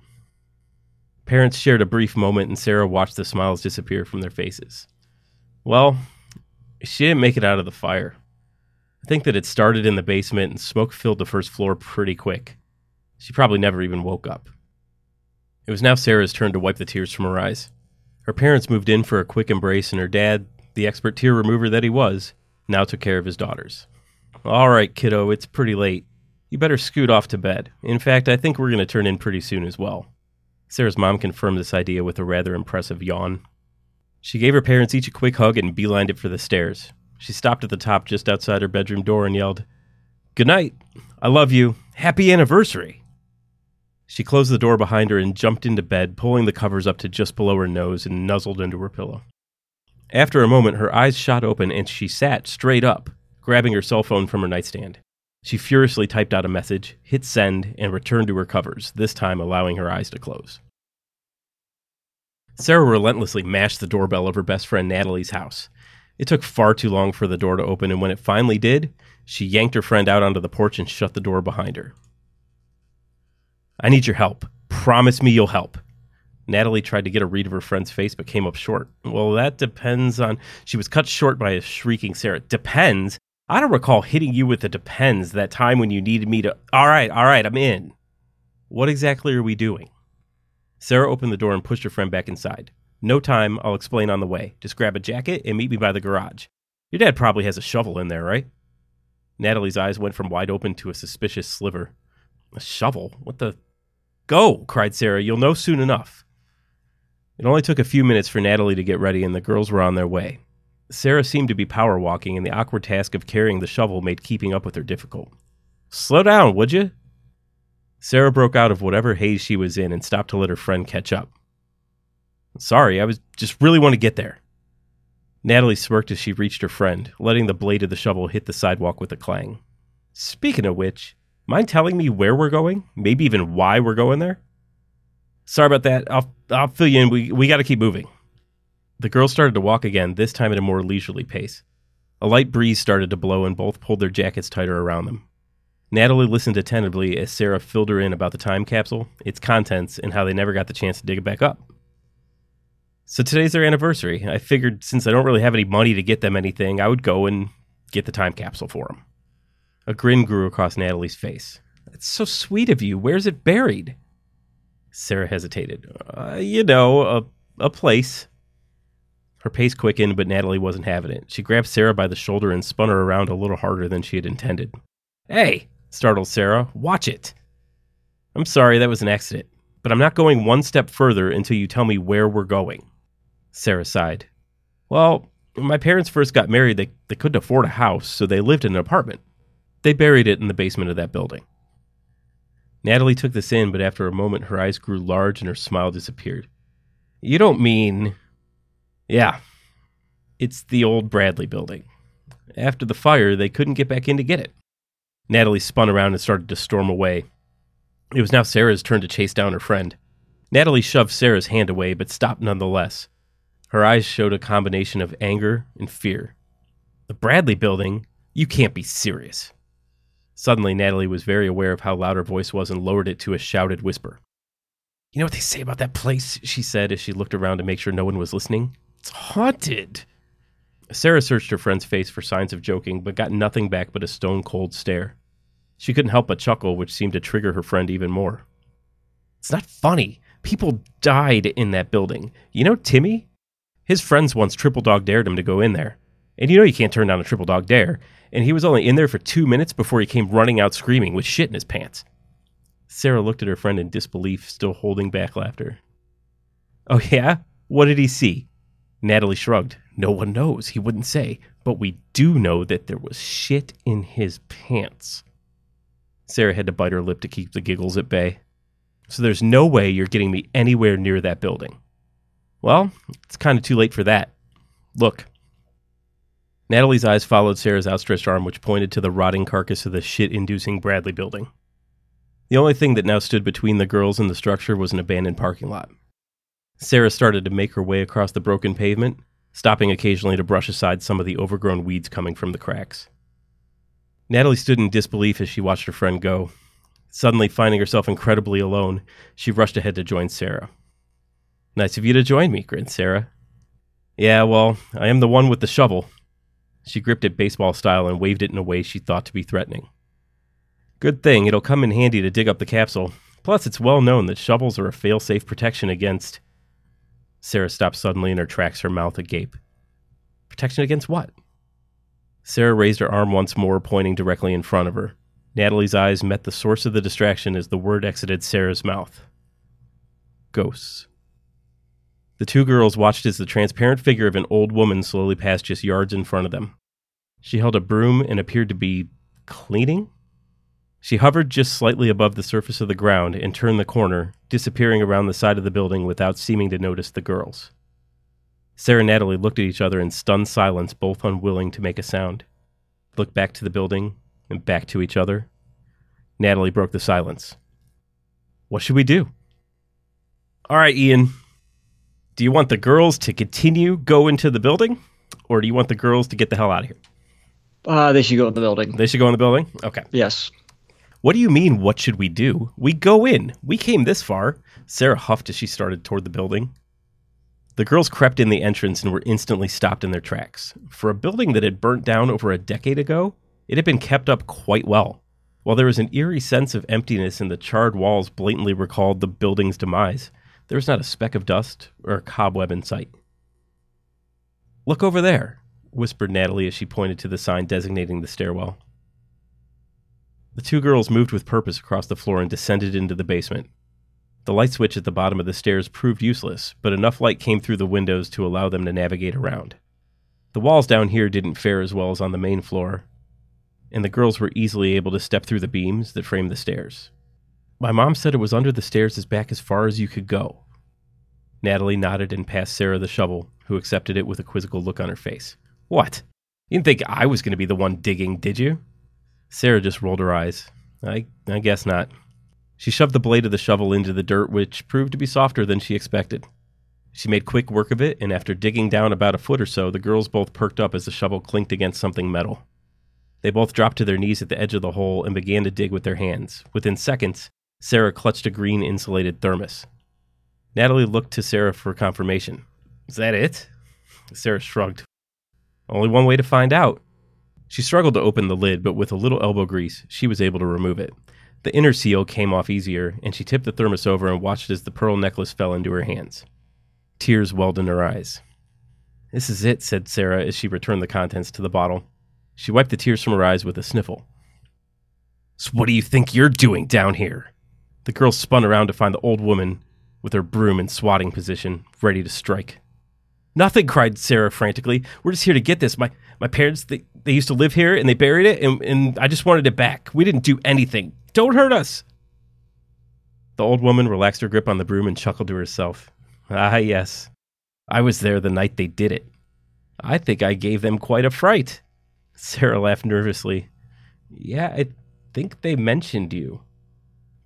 Parents shared a brief moment, and Sarah watched the smiles disappear from their faces. Well, she didn't make it out of the fire. I think that it started in the basement and smoke filled the first floor pretty quick. She probably never even woke up. It was now Sarah's turn to wipe the tears from her eyes. Her parents moved in for a quick embrace, and her dad, the expert tear remover that he was, now took care of his daughters. All right, kiddo, it's pretty late. You better scoot off to bed. In fact, I think we're going to turn in pretty soon as well. Sarah's mom confirmed this idea with a rather impressive yawn. She gave her parents each a quick hug and beelined it for the stairs. She stopped at the top just outside her bedroom door and yelled, Good night. I love you. Happy anniversary. She closed the door behind her and jumped into bed, pulling the covers up to just below her nose and nuzzled into her pillow. After a moment, her eyes shot open and she sat straight up, grabbing her cell phone from her nightstand. She furiously typed out a message, hit send, and returned to her covers, this time allowing her eyes to close. Sarah relentlessly mashed the doorbell of her best friend Natalie's house. It took far too long for the door to open, and when it finally did, she yanked her friend out onto the porch and shut the door behind her. I need your help. Promise me you'll help. Natalie tried to get a read of her friend's face but came up short. Well, that depends on. She was cut short by a shrieking Sarah. Depends? I don't recall hitting you with the depends that time when you needed me to. All right, all right, I'm in. What exactly are we doing? Sarah opened the door and pushed her friend back inside. No time, I'll explain on the way. Just grab a jacket and meet me by the garage. Your dad probably has a shovel in there, right? Natalie's eyes went from wide open to a suspicious sliver. A shovel? What the? Go, cried Sarah. You'll know soon enough. It only took a few minutes for Natalie to get ready, and the girls were on their way. Sarah seemed to be power walking, and the awkward task of carrying the shovel made keeping up with her difficult. Slow down, would you? Sarah broke out of whatever haze she was in and stopped to let her friend catch up. Sorry, I was just really want to get there. Natalie smirked as she reached her friend, letting the blade of the shovel hit the sidewalk with a clang. Speaking of which, Mind telling me where we're going? Maybe even why we're going there? Sorry about that. I'll I'll fill you in. We we got to keep moving. The girls started to walk again, this time at a more leisurely pace. A light breeze started to blow and both pulled their jackets tighter around them. Natalie listened attentively as Sarah filled her in about the time capsule, its contents, and how they never got the chance to dig it back up. So today's their anniversary. I figured since I don't really have any money to get them anything, I would go and get the time capsule for them. A grin grew across Natalie's face. That's so sweet of you. Where's it buried? Sarah hesitated. Uh, you know, a, a place. Her pace quickened, but Natalie wasn't having it. She grabbed Sarah by the shoulder and spun her around a little harder than she had intended. Hey, startled Sarah, watch it. I'm sorry, that was an accident, but I'm not going one step further until you tell me where we're going. Sarah sighed. Well, when my parents first got married, they, they couldn't afford a house, so they lived in an apartment. They buried it in the basement of that building. Natalie took this in, but after a moment, her eyes grew large and her smile disappeared. You don't mean. Yeah. It's the old Bradley building. After the fire, they couldn't get back in to get it. Natalie spun around and started to storm away. It was now Sarah's turn to chase down her friend. Natalie shoved Sarah's hand away, but stopped nonetheless. Her eyes showed a combination of anger and fear. The Bradley building? You can't be serious. Suddenly, Natalie was very aware of how loud her voice was and lowered it to a shouted whisper. You know what they say about that place? She said as she looked around to make sure no one was listening. It's haunted. Sarah searched her friend's face for signs of joking, but got nothing back but a stone cold stare. She couldn't help but chuckle, which seemed to trigger her friend even more. It's not funny. People died in that building. You know Timmy? His friends once triple dog dared him to go in there. And you know you can't turn down a triple dog dare. And he was only in there for two minutes before he came running out screaming with shit in his pants. Sarah looked at her friend in disbelief, still holding back laughter. Oh, yeah? What did he see? Natalie shrugged. No one knows. He wouldn't say. But we do know that there was shit in his pants. Sarah had to bite her lip to keep the giggles at bay. So there's no way you're getting me anywhere near that building. Well, it's kind of too late for that. Look. Natalie's eyes followed Sarah's outstretched arm, which pointed to the rotting carcass of the shit inducing Bradley building. The only thing that now stood between the girls and the structure was an abandoned parking lot. Sarah started to make her way across the broken pavement, stopping occasionally to brush aside some of the overgrown weeds coming from the cracks. Natalie stood in disbelief as she watched her friend go. Suddenly, finding herself incredibly alone, she rushed ahead to join Sarah. Nice of you to join me, grinned Sarah. Yeah, well, I am the one with the shovel. She gripped it baseball style and waved it in a way she thought to be threatening. Good thing, it'll come in handy to dig up the capsule. Plus, it's well known that shovels are a fail safe protection against. Sarah stopped suddenly in her tracks, her mouth agape. Protection against what? Sarah raised her arm once more, pointing directly in front of her. Natalie's eyes met the source of the distraction as the word exited Sarah's mouth. Ghosts. The two girls watched as the transparent figure of an old woman slowly passed just yards in front of them. She held a broom and appeared to be cleaning? She hovered just slightly above the surface of the ground and turned the corner, disappearing around the side of the building without seeming to notice the girls. Sarah and Natalie looked at each other in stunned silence, both unwilling to make a sound. Looked back to the building and back to each other. Natalie broke the silence. What should we do? All right, Ian. Do you want the girls to continue go into the building, or do you want the girls to get the hell out of here? Uh, they should go in the building. They should go in the building. Okay. Yes. What do you mean, what should we do? We go in. We came this far. Sarah huffed as she started toward the building. The girls crept in the entrance and were instantly stopped in their tracks. For a building that had burnt down over a decade ago, it had been kept up quite well. While there was an eerie sense of emptiness and the charred walls blatantly recalled the building's demise, there was not a speck of dust or a cobweb in sight. Look over there, whispered Natalie as she pointed to the sign designating the stairwell. The two girls moved with purpose across the floor and descended into the basement. The light switch at the bottom of the stairs proved useless, but enough light came through the windows to allow them to navigate around. The walls down here didn't fare as well as on the main floor, and the girls were easily able to step through the beams that framed the stairs. My mom said it was under the stairs as back as far as you could go. Natalie nodded and passed Sarah the shovel, who accepted it with a quizzical look on her face. What? You didn't think I was going to be the one digging, did you? Sarah just rolled her eyes. I, I guess not. She shoved the blade of the shovel into the dirt, which proved to be softer than she expected. She made quick work of it, and after digging down about a foot or so, the girls both perked up as the shovel clinked against something metal. They both dropped to their knees at the edge of the hole and began to dig with their hands. Within seconds, Sarah clutched a green insulated thermos. Natalie looked to Sarah for confirmation. Is that it? Sarah shrugged. Only one way to find out. She struggled to open the lid, but with a little elbow grease, she was able to remove it. The inner seal came off easier, and she tipped the thermos over and watched as the pearl necklace fell into her hands. Tears welled in her eyes. This is it, said Sarah as she returned the contents to the bottle. She wiped the tears from her eyes with a sniffle. So, what do you think you're doing down here? The girl spun around to find the old woman with her broom in swatting position, ready to strike. Nothing, cried Sarah frantically. We're just here to get this. My my parents they, they used to live here and they buried it and, and I just wanted it back. We didn't do anything. Don't hurt us. The old woman relaxed her grip on the broom and chuckled to herself. Ah yes. I was there the night they did it. I think I gave them quite a fright. Sarah laughed nervously. Yeah, I think they mentioned you.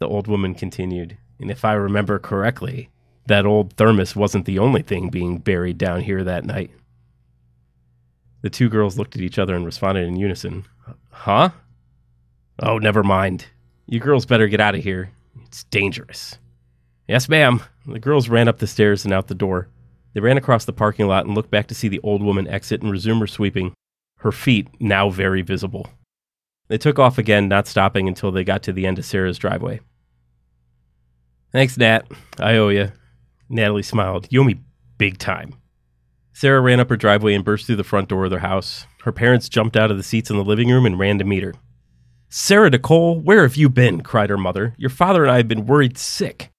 The old woman continued. And if I remember correctly, that old thermos wasn't the only thing being buried down here that night. The two girls looked at each other and responded in unison. Huh? Oh, never mind. You girls better get out of here. It's dangerous. Yes, ma'am. The girls ran up the stairs and out the door. They ran across the parking lot and looked back to see the old woman exit and resume her sweeping, her feet now very visible. They took off again, not stopping until they got to the end of Sarah's driveway. Thanks, Nat. I owe you. Natalie smiled. You owe me big time. Sarah ran up her driveway and burst through the front door of their house. Her parents jumped out of the seats in the living room and ran to meet her. Sarah Nicole, where have you been? cried her mother. Your father and I have been worried sick.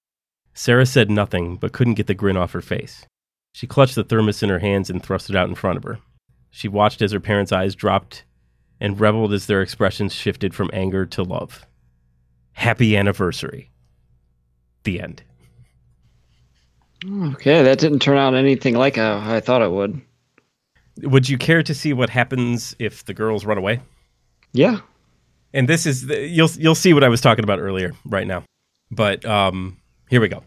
Sarah said nothing, but couldn't get the grin off her face. She clutched the thermos in her hands and thrust it out in front of her. She watched as her parents' eyes dropped and reveled as their expressions shifted from anger to love. Happy anniversary. The end. Okay, that didn't turn out anything like how I thought it would. Would you care to see what happens if the girls run away? Yeah. And this is the, you'll you'll see what I was talking about earlier right now. But um here we go.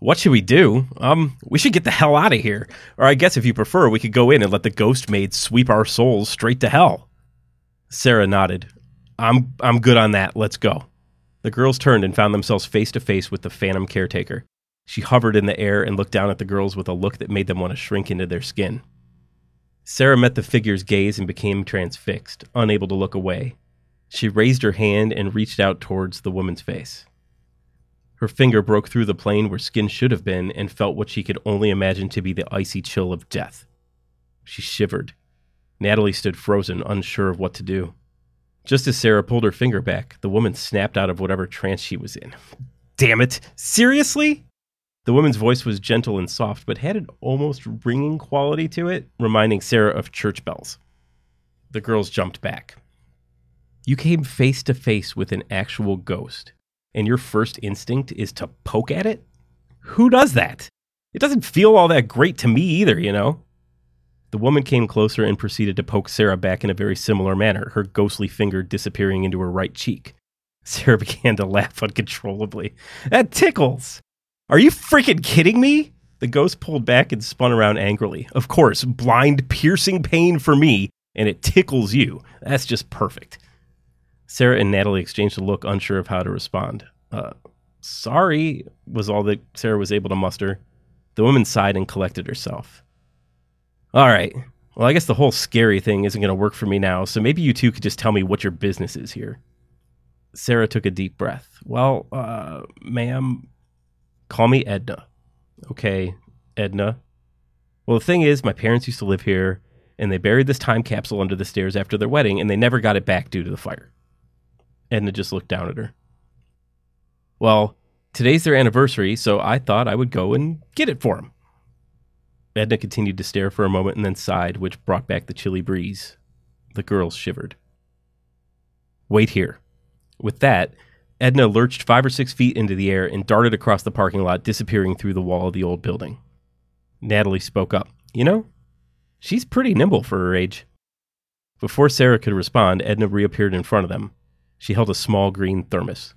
What should we do? Um we should get the hell out of here. Or I guess if you prefer, we could go in and let the ghost maid sweep our souls straight to hell. Sarah nodded. I'm I'm good on that. Let's go. The girls turned and found themselves face to face with the phantom caretaker. She hovered in the air and looked down at the girls with a look that made them want to shrink into their skin. Sarah met the figure's gaze and became transfixed, unable to look away. She raised her hand and reached out towards the woman's face. Her finger broke through the plane where skin should have been and felt what she could only imagine to be the icy chill of death. She shivered. Natalie stood frozen, unsure of what to do. Just as Sarah pulled her finger back, the woman snapped out of whatever trance she was in. Damn it! Seriously? The woman's voice was gentle and soft, but had an almost ringing quality to it, reminding Sarah of church bells. The girls jumped back. You came face to face with an actual ghost, and your first instinct is to poke at it? Who does that? It doesn't feel all that great to me either, you know? The woman came closer and proceeded to poke Sarah back in a very similar manner, her ghostly finger disappearing into her right cheek. Sarah began to laugh uncontrollably. That tickles! Are you freaking kidding me? The ghost pulled back and spun around angrily. Of course, blind, piercing pain for me, and it tickles you. That's just perfect. Sarah and Natalie exchanged a look, unsure of how to respond. Uh, sorry, was all that Sarah was able to muster. The woman sighed and collected herself. All right. Well, I guess the whole scary thing isn't going to work for me now, so maybe you two could just tell me what your business is here. Sarah took a deep breath. Well, uh, ma'am, Call me Edna. Okay, Edna. Well, the thing is, my parents used to live here, and they buried this time capsule under the stairs after their wedding, and they never got it back due to the fire. Edna just looked down at her. Well, today's their anniversary, so I thought I would go and get it for them. Edna continued to stare for a moment and then sighed, which brought back the chilly breeze. The girls shivered. Wait here. With that, Edna lurched five or six feet into the air and darted across the parking lot, disappearing through the wall of the old building. Natalie spoke up. You know, she's pretty nimble for her age. Before Sarah could respond, Edna reappeared in front of them. She held a small green thermos.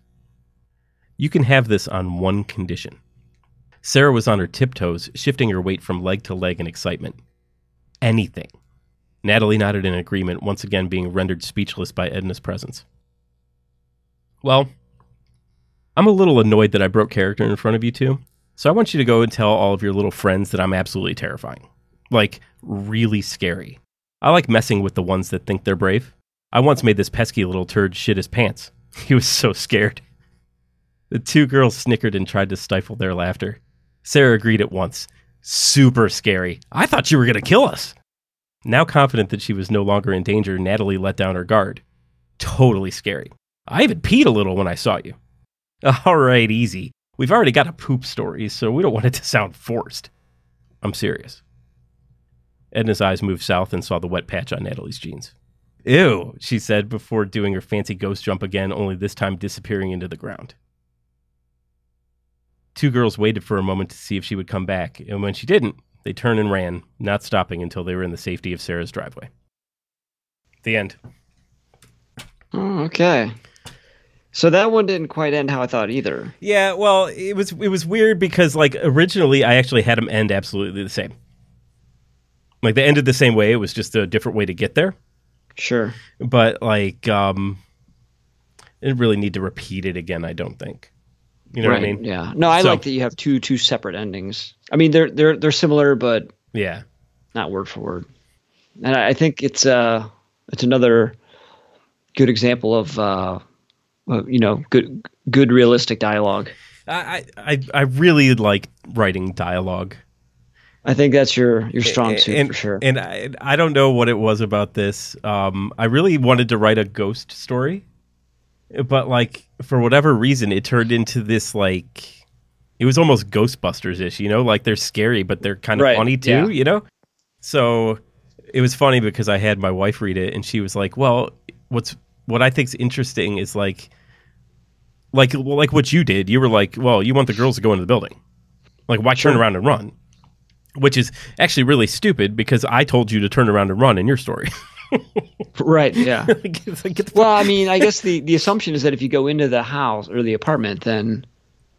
You can have this on one condition. Sarah was on her tiptoes, shifting her weight from leg to leg in excitement. Anything. Natalie nodded in agreement, once again being rendered speechless by Edna's presence. Well, I'm a little annoyed that I broke character in front of you two. So I want you to go and tell all of your little friends that I'm absolutely terrifying. Like, really scary. I like messing with the ones that think they're brave. I once made this pesky little turd shit his pants. He was so scared. The two girls snickered and tried to stifle their laughter. Sarah agreed at once. Super scary. I thought you were going to kill us. Now confident that she was no longer in danger, Natalie let down her guard. Totally scary. I even peed a little when I saw you. All right, easy. We've already got a poop story, so we don't want it to sound forced. I'm serious. Edna's eyes moved south and saw the wet patch on Natalie's jeans. Ew, she said before doing her fancy ghost jump again, only this time disappearing into the ground. Two girls waited for a moment to see if she would come back, and when she didn't, they turned and ran, not stopping until they were in the safety of Sarah's driveway. The end. Oh, okay. So that one didn't quite end how I thought either. Yeah, well, it was it was weird because like originally I actually had them end absolutely the same. Like they ended the same way, it was just a different way to get there. Sure. But like um I didn't really need to repeat it again, I don't think. You know right. what I mean? Yeah. No, I So- like that you have two two separate endings. I mean, they're they're they're similar, but Yeah. not word for word. And I I think it's uh it's another good example of uh of, you know good good realistic dialogue. I, I I really like writing dialogue. I think that's your your strong suit and, for sure. And I, I don't know what it was about this. Um, I really wanted to write a ghost story, but like for whatever reason, it turned into this like it was almost Ghostbusters ish. You know, like they're scary, but they're kind of Right, funny too. yeah. You know, so it was funny because I had my wife read it, and she was like, "Well, what's what I think's interesting is like." Like, like what you did, you were like, "Well, you want the girls to go into the building, like, why turn around and run?" which is actually really stupid because I told you to turn around and run in your story. right. Yeah. Get Well, I mean, I guess the, the assumption is that if you go into the house or the apartment, then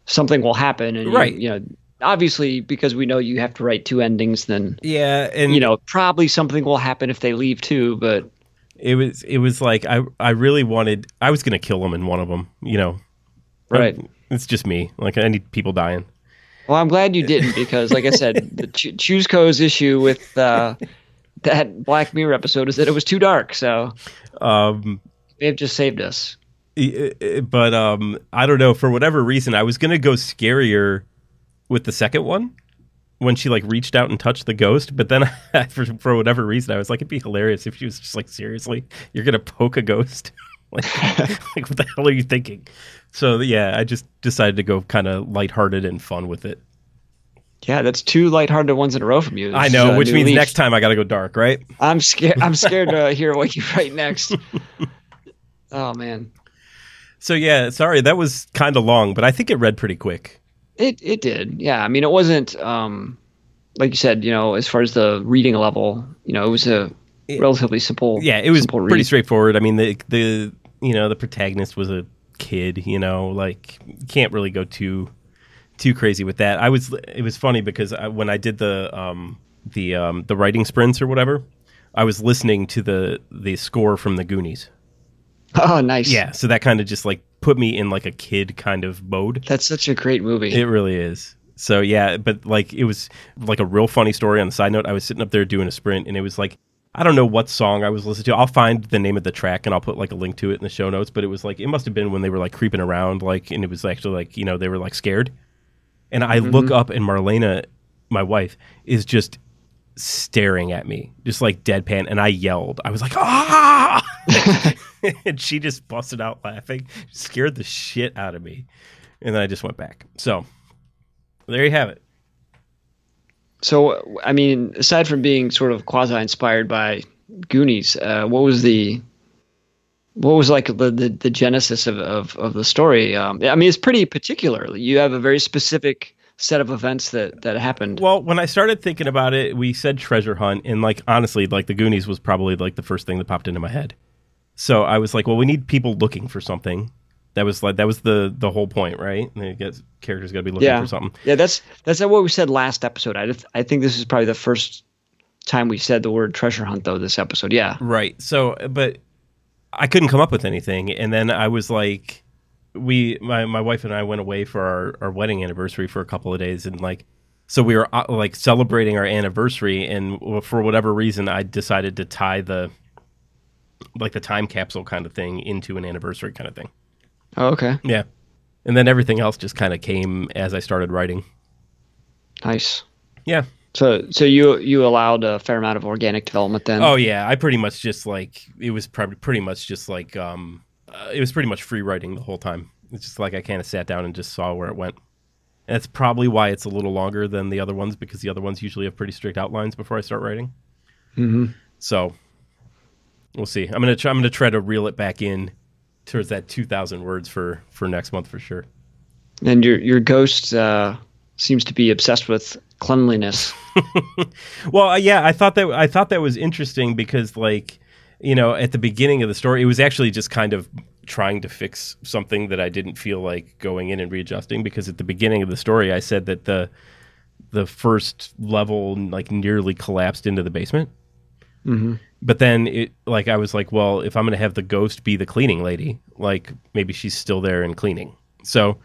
something will happen. And you- Right. you, know, obviously, because we know you have to write two endings, then yeah, and you know probably something will happen if they leave too. But it was it was like I I really wanted I was gonna kill him in one of them. You know, right. I- it's just me. Like I need people dying. Well, I'm glad you didn't because, like I said, the Ch- Chooseco's issue with uh, that Black Mirror episode is that it was too dark. So Um, they've just saved us. but um, I don't know for whatever reason I was gonna go scarier with the second one when she like reached out and touched the ghost. But then for for whatever reason I was like it'd be hilarious if she was just like seriously you're gonna poke a ghost. like, like what the hell are you thinking? So yeah, I just decided to go kind of lighthearted and fun with it. Yeah, that's two lighthearted ones in a row from you. I know, is which means leaf. next time I got to go dark, right? I'm scared. I'm scared to hear what you write next. oh man, So yeah, sorry that was kind of long, but I think it read pretty quick. it it did. Yeah, I mean, it wasn't um, like you said. You know, as far as the reading level, you know, it was a It- relatively simple. Yeah, it was pretty read. straightforward. I mean, the the you know the protagonist was a kid. You know, like can't really go too too crazy with that. I was it was funny because I, when I did the um the um the writing sprints or whatever, I was listening to the the score from the Goonies. Oh, nice. Yeah, so that kind of just like put me in like a kid kind of mode. that's such a great movie. It really is. So yeah, but like it was like a real funny story. On the side note, I was sitting up there doing a sprint, and it was like I don't know what song I was listening to. I'll find the name of the track and I'll put like a link to it in the show notes. But it was like it must have been when they were like creeping around, like, and it was actually like you know they were like scared. And I look up, and Marlena, my wife, is just staring at me, just like deadpan. And I yelled, I was like, ah! and she just busted out laughing, scared the shit out of me. And then I just went back. So there you have it. So, I mean, aside from being sort of quasi inspired by Goonies, uh, what was the what was like the the, the genesis of, of, of the story? Um, I mean, it's pretty particular. You have a very specific set of events that that happened. Well, when I started thinking about it, we said treasure hunt, and like honestly, like the Goonies was probably like the first thing that popped into my head. So I was like, well, we need people looking for something. That was like that was the the whole point, right? And guess characters got to be looking Yeah. for something. Yeah, that's that's what we said last episode. I just, I think this is probably the first time we said the word treasure hunt though this episode. Yeah. Right. So, but I couldn't come up with anything, and then I was like, we, my my wife and I went away for our our wedding anniversary for a couple of days, and like, so we were uh, like celebrating our anniversary, and for whatever reason, I decided to tie the like the time capsule kind of thing into an anniversary kind of thing. Oh, okay. Yeah. And then everything else just kind of came as I started writing. Nice. Yeah. So so you you allowed a fair amount of organic development then. Oh yeah, I pretty much just like it was probably pretty much just like um uh, it was pretty much free writing the whole time. It's just like I kind of sat down and just saw where it went. And that's probably why it's a little longer than the other ones because the other ones usually have pretty strict outlines before I start writing. Mm-hmm. So we'll see. I'm gonna try, I'm gonna try to reel it back in towards that 2,000 words for for next month for sure. And your your ghost uh, seems to be obsessed with cleanliness. well, uh, yeah, I thought that I thought that was interesting because like you know at the beginning of the story, it was actually just kind of trying to fix something that I didn't feel like going in and readjusting because at the beginning of the story, I said that the the first level like nearly collapsed into the basement. Mm-hmm. But then it like I was like, well, if I'm going to have the ghost be the cleaning lady, like maybe she's still there and cleaning. So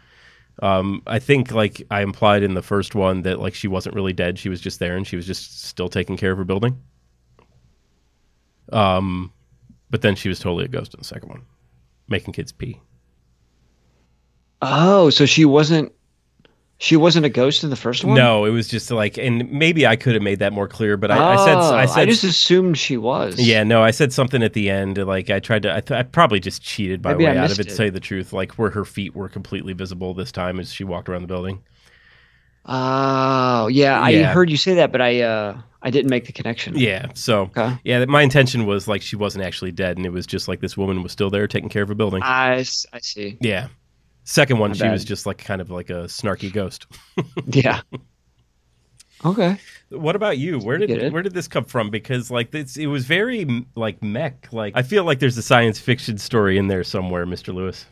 um, I think like I implied in the first one that like she wasn't really dead; she was just there and she was just still taking care of her building. Um, but then she was totally a ghost in the second one, making kids pee. Oh, so she wasn't she wasn't a ghost in the first one. No, it was just like, and maybe I could have made that more clear, but I, oh, I said, I said, I just assumed she was. Yeah, no, I said something at the end. Like I tried to, I, th- I probably just cheated by Maybe way out of it, To it. tell you the truth, like where her feet were completely visible this time as she walked around the building. Oh, yeah, I heard you say that, but I uh I didn't make the connection. Yeah, so Okay. yeah, my intention was like she wasn't actually dead, and it was just like this woman was still there taking care of a building. I, I see. yeah. Second one, My she was just like kind of like a snarky ghost. Yeah. Okay. What about you? Where did where did this come from? Because like this, it was very like mech. Like I feel like there's a science fiction story in there somewhere, Mister Lewis.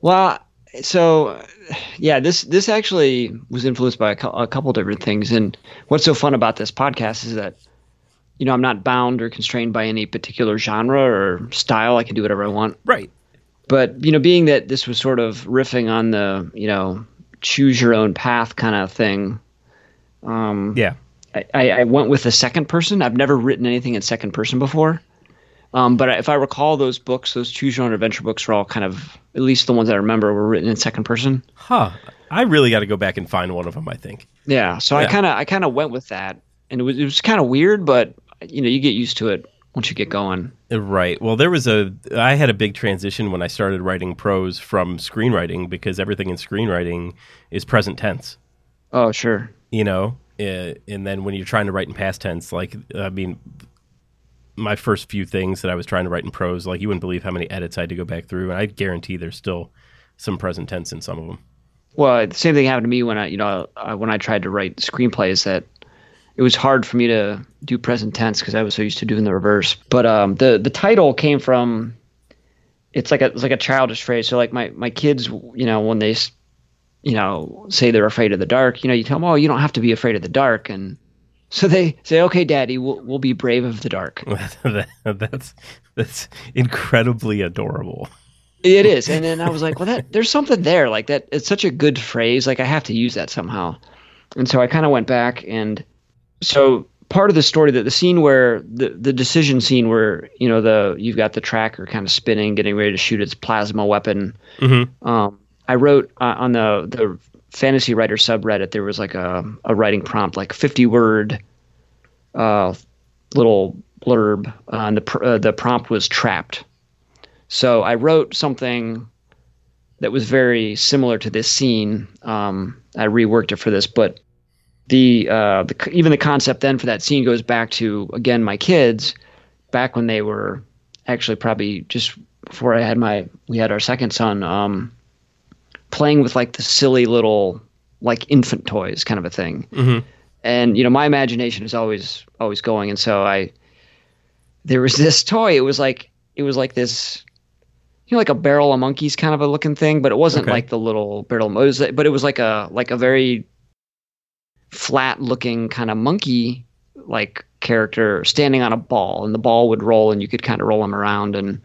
Well, so yeah, this this actually was influenced by a, a couple different things, and what's so fun about this podcast is that you know I'm not bound or constrained by any particular genre or style. I can do whatever I want. Right. But you know, being that this was sort of riffing on the you know choose your own path kind of thing, um, Yeah. I, I I went with the second person. I've never written anything in second person before. Um, but if I recall, those books, those choose your own adventure books, were all kind of, at least the ones I remember, were written in second person. Huh. I really got to go back and find one of them. I think. Yeah, so I kind of I kind of went with that, and it was it was kind of weird, but you know you get used to it once you get going. Uh, Right. Well, there was a. I had a big transition when I started writing prose from screenwriting because everything in screenwriting is present tense. Oh sure, You know, uh, and then when you're trying to write in past tense, like I mean, my first few things that I was trying to write in prose, like you wouldn't believe how many edits I had to go back through, and I guarantee there's still some present tense in some of them. well the same thing happened to me when I you know uh, when I tried to write screenplays that it was hard for me to do present tense because I was so used to doing the reverse. But um, the the title came from it's like a it's like a childish phrase. So like my my kids, you know, when they you know say they're afraid of the dark, you know, you tell them, oh, you don't have to be afraid of the dark, and so they say, okay, Daddy, we'll we'll be brave of the dark. that's that's incredibly adorable. It is, and then I was like, well, that there's something there, like that. It's such a good phrase, like I have to use that somehow. And so I kind of went back, and so part of the story that the scene where the the decision scene where you know the you've got the tracker kind of spinning, getting ready to shoot its plasma weapon. Mm-hmm. Um, I wrote uh, on the the fantasy writer subreddit there was like a a writing prompt, like 50 word, uh, little blurb, uh, and the pr- uh, the prompt was trapped. So I wrote something that was very similar to this scene. Um, I reworked it for this, but the, uh, the even the concept then for that scene goes back to again my kids, back when they were actually probably just before I had my we had our second son, um, playing with like the silly little like infant toys kind of a thing. Mm-hmm. And you know my imagination is always always going, and so I there was this toy. It was like it was like this you know, like a barrel of monkeys kind of a looking thing, but it wasn't Okay. like the little barrel. Was, but it was like a like a very flat looking kind of monkey like character standing on a ball, and the ball would roll, and you could kind of roll him around. And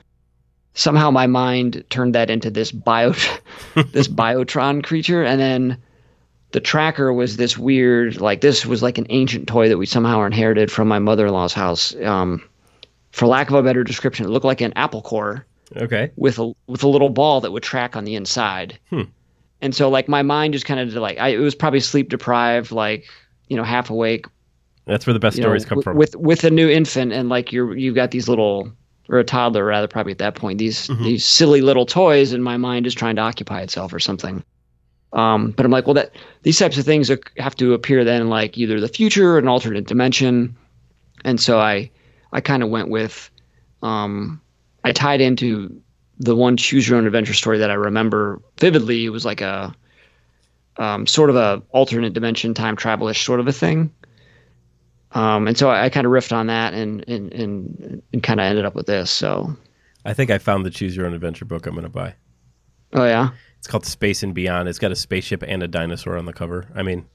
somehow my mind turned that into this bio this biotron creature, and then the tracker was this weird like this was like an ancient toy that we somehow inherited from my mother-in-law's house. Um, for lack of a better description, it looked like an apple core Okay. with a with a little ball that would track on the inside. Hmm. And so like my mind just kind of like I it was probably sleep deprived, like you know half awake. That's where the best you know, stories come w- from. with with a new infant and like you're you've got these little or a toddler rather, probably at that point. These Mhm. these silly little toys, and my mind is trying to occupy itself or something. Um, but I'm like, well, that these types of things have to appear then in like either the future or an alternate dimension, and so I I kind of went with um, I tied into the one choose your own adventure story that I remember vividly. Was like a um, sort of a alternate dimension time travelish sort of a thing. Um, and so I, I kind of riffed on that and and and, and kind of ended up with this. So I think I found the Choose Your Own Adventure book I'm going to buy. oh yeah. It's called Space and Beyond. It's got a spaceship and a dinosaur on the cover. I mean,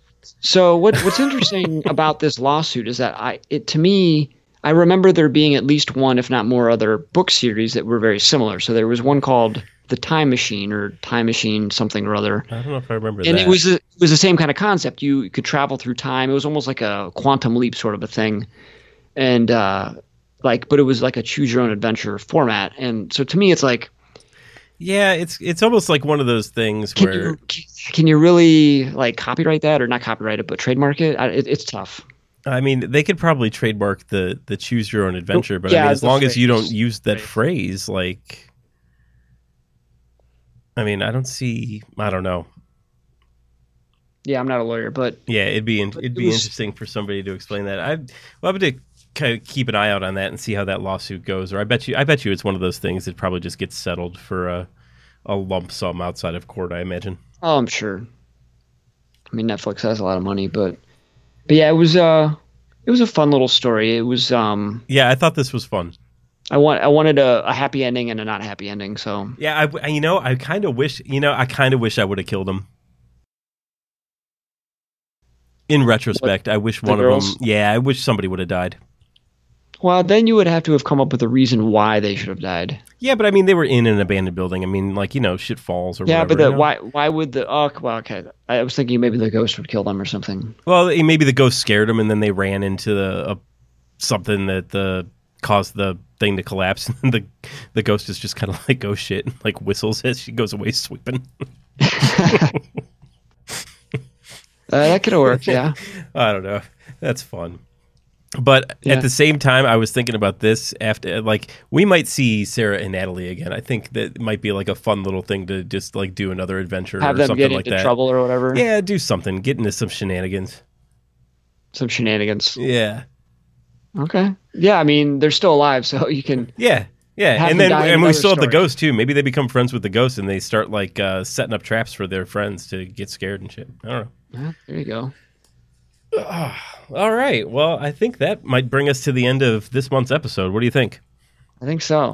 So what what's interesting about this lawsuit is that I it to me I remember there being at least one, if not more, other book series that were very similar. So there was one called The Time Machine or Time Machine something or other. I don't know if I remember that. and that. it was a, it was the same kind of concept. You could travel through time. It was almost like a quantum leap sort of a thing, and uh, like, but it was like a choose your own adventure format. And so to me, it's like, yeah, it's it's almost like one of those things can where you can you really like copyright that or not copyright it, but trademark it? I, it it's tough. I mean, they could probably trademark the the choose your own adventure, but I mean, as long as you don't use that phrase, like, I mean, I don't see. I don't know. Yeah, I'm not a lawyer, but Yeah, it'd be in, it'd it be was- interesting for somebody to explain that. I well, I would to kind of keep an eye out on that and see how that lawsuit goes. Or I bet you, I bet you, it's one of those things that probably just gets settled for a a lump sum outside of court. I imagine. oh, I'm sure. I mean, Netflix has a lot of money, but but yeah, it was uh it was a fun little story. It was um Yeah, I thought this was fun. I want I wanted a, a happy ending and a not happy ending. So Yeah, I, you know, I kind of wish, you know, I kind of wish I would have killed him. In retrospect, I wish one of them. Yeah, I wish somebody would have died. Well, then you would have to have come up with a reason why they should have died. Yeah, but I mean, they were in an abandoned building. I mean, like you know, shit falls or Yeah, whatever. but the, you know? why why would the oh well okay I was thinking maybe the ghost would kill them or something. Well, eh, maybe the ghost scared them, and then they ran into the, a, something that the caused the thing to collapse. And the the ghost is just kind of like oh shit, and, like whistles as she goes away sweeping. Uh, that could have worked. Yeah. I don't know. That's fun. But Yeah. at the same time, I was thinking about this after, like, we might see Sarah and Natalie again. I think that might be like a fun little thing to just like do another adventure Have or them something get like into that. trouble or whatever. Yeah, do something. Get into some shenanigans. Some shenanigans. Yeah, Okay. Yeah, I mean they're still alive, so you can. yeah, yeah. And then and we still have the story. ghost too. Maybe they become friends with the ghost and they start like uh, setting up traps for their friends to get scared and shit. I don't know. Yeah, there you go. All right. Well, I think that might bring us to the end of this month's episode. What do you think? I think so.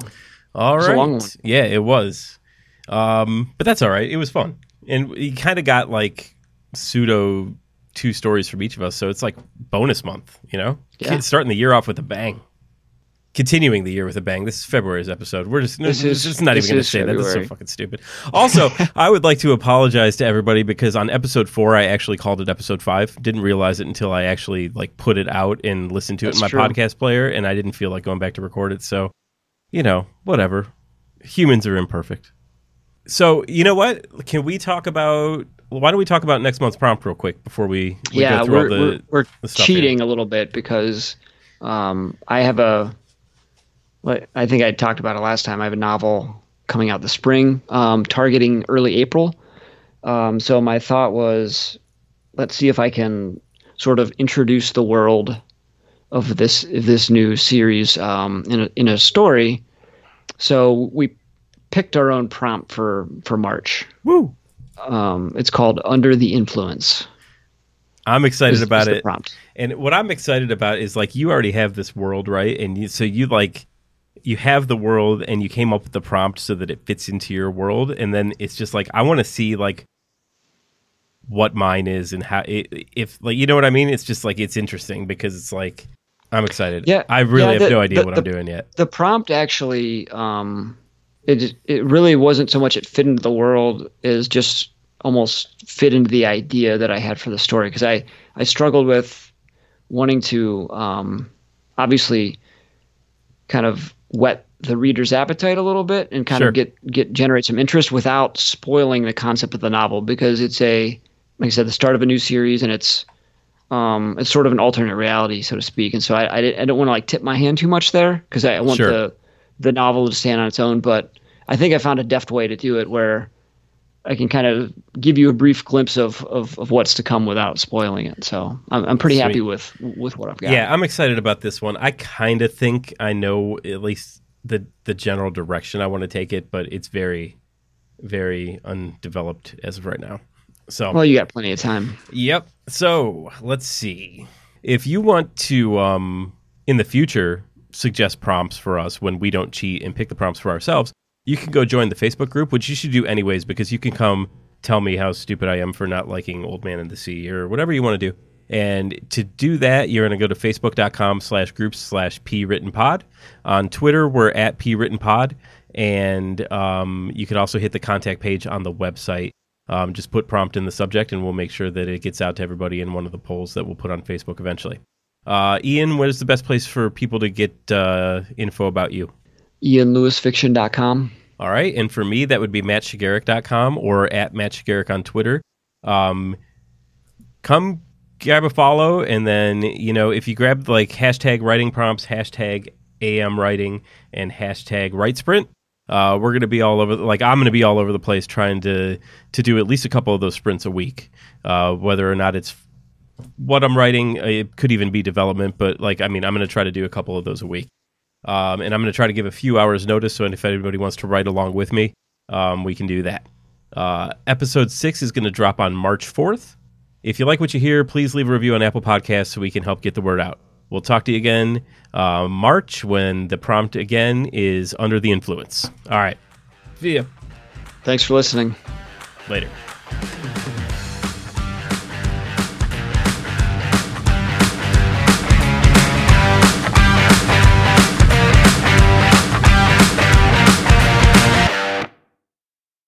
All right. a long one. Yeah, it was. Um, but that's all right. It was fun. And we kind of got like pseudo two stories from each of us. So it's like bonus month, you know? Yeah. Starting the year off with a bang. Continuing the year with a bang. This is February's episode. We're just This is- is, not even going to say that. This is so fucking stupid. Also, I would like to apologize to everybody because on episode four, I actually called it episode five. Didn't realize it until I actually like put it out and listened to it in my true. podcast player, and I didn't feel like going back to record it. So, you know, whatever. Humans are imperfect. So, you know what? Can we talk about? Why don't we talk about next month's prompt real quick before we, we yeah, go through we're all the, we're, we're cheating a little bit because um, I have a. like, I think I talked about it last time. I have a novel coming out this spring, um, targeting early April. Um, so my thought was, let's see if I can sort of introduce the world of this this new series um, in a, in a story. So we picked our own prompt for for March. Woo! Um, it's called Under the Influence. I'm excited is- about is it. prompt. And what I'm excited about is like you already have this world, right? And you, so you like you have the world and you came up with the prompt so that it fits into your world and then it's just like I want to see like what mine is and how it, if like you know what I mean? It's just like it's interesting because it's like I'm excited. Yeah, I really yeah, have the- no idea the- what the- I'm doing yet. the prompt actually um it it really wasn't so much it fit into the world as just almost fit into the idea that I had for the story because I I struggled with wanting to um obviously kind of whet the reader's appetite a little bit and kind Sure. of get get generate some interest without spoiling the concept of the novel because it's a like I said the start of a new series and it's um, it's sort of an alternate reality, so to speak. And so I, I, I don't want to like tip my hand too much there because I want Sure. the the novel to stand on its own. But I think I found a deft way to do it where I can kind of give you a brief glimpse of, of, of what's to come without spoiling it. So I'm, I'm pretty Sweet. happy with with what I've got. Yeah, I'm excited about this one. I kind of think I know at least the the general direction I want to take it, but it's very very undeveloped as of right now. So Well, you got plenty of time. Yep. So let's see. If you want to, um, in the future, suggest prompts for us when we don't cheat and pick the prompts for ourselves, you can go join the Facebook group, which you should do anyways, because you can come tell me how stupid I am for not liking Old Man in the Sea or whatever you want to do. And to do that, you're going to go to facebook.com slash groups slash p written pod. On Twitter, we're at p written pod. And um, you can also hit the contact page on the website um, just put prompt in the subject, and we'll make sure that it gets out to everybody in one of the polls that we'll put on Facebook eventually. Uh, Ian, what is the best place for people to get uh, info about you? IanLewisFiction.com. All right. And for me, that would be mattshigaric.com or at mattshigaric on Twitter. Um, come grab a follow. And then, you know, if you grab like hashtag writing prompts, hashtag AM writing, and hashtag write sprint, uh, we're going to be all over. Like I'm going to be all over the place trying to to do at least a couple of those sprints a week. Uh, whether or not it's what I'm writing, it could even be development. But like, I mean, I'm going to try to do a couple of those a week, um, and I'm going to try to give a few hours notice. So if anybody wants to write along with me, um, we can do that. Uh, episode six is going to drop on March 4th. If you like what you hear, please leave a review on Apple Podcasts so we can help get the word out. We'll talk to you again uh, March when the prompt again is under the influence. All right. See ya. Thanks for listening. Later.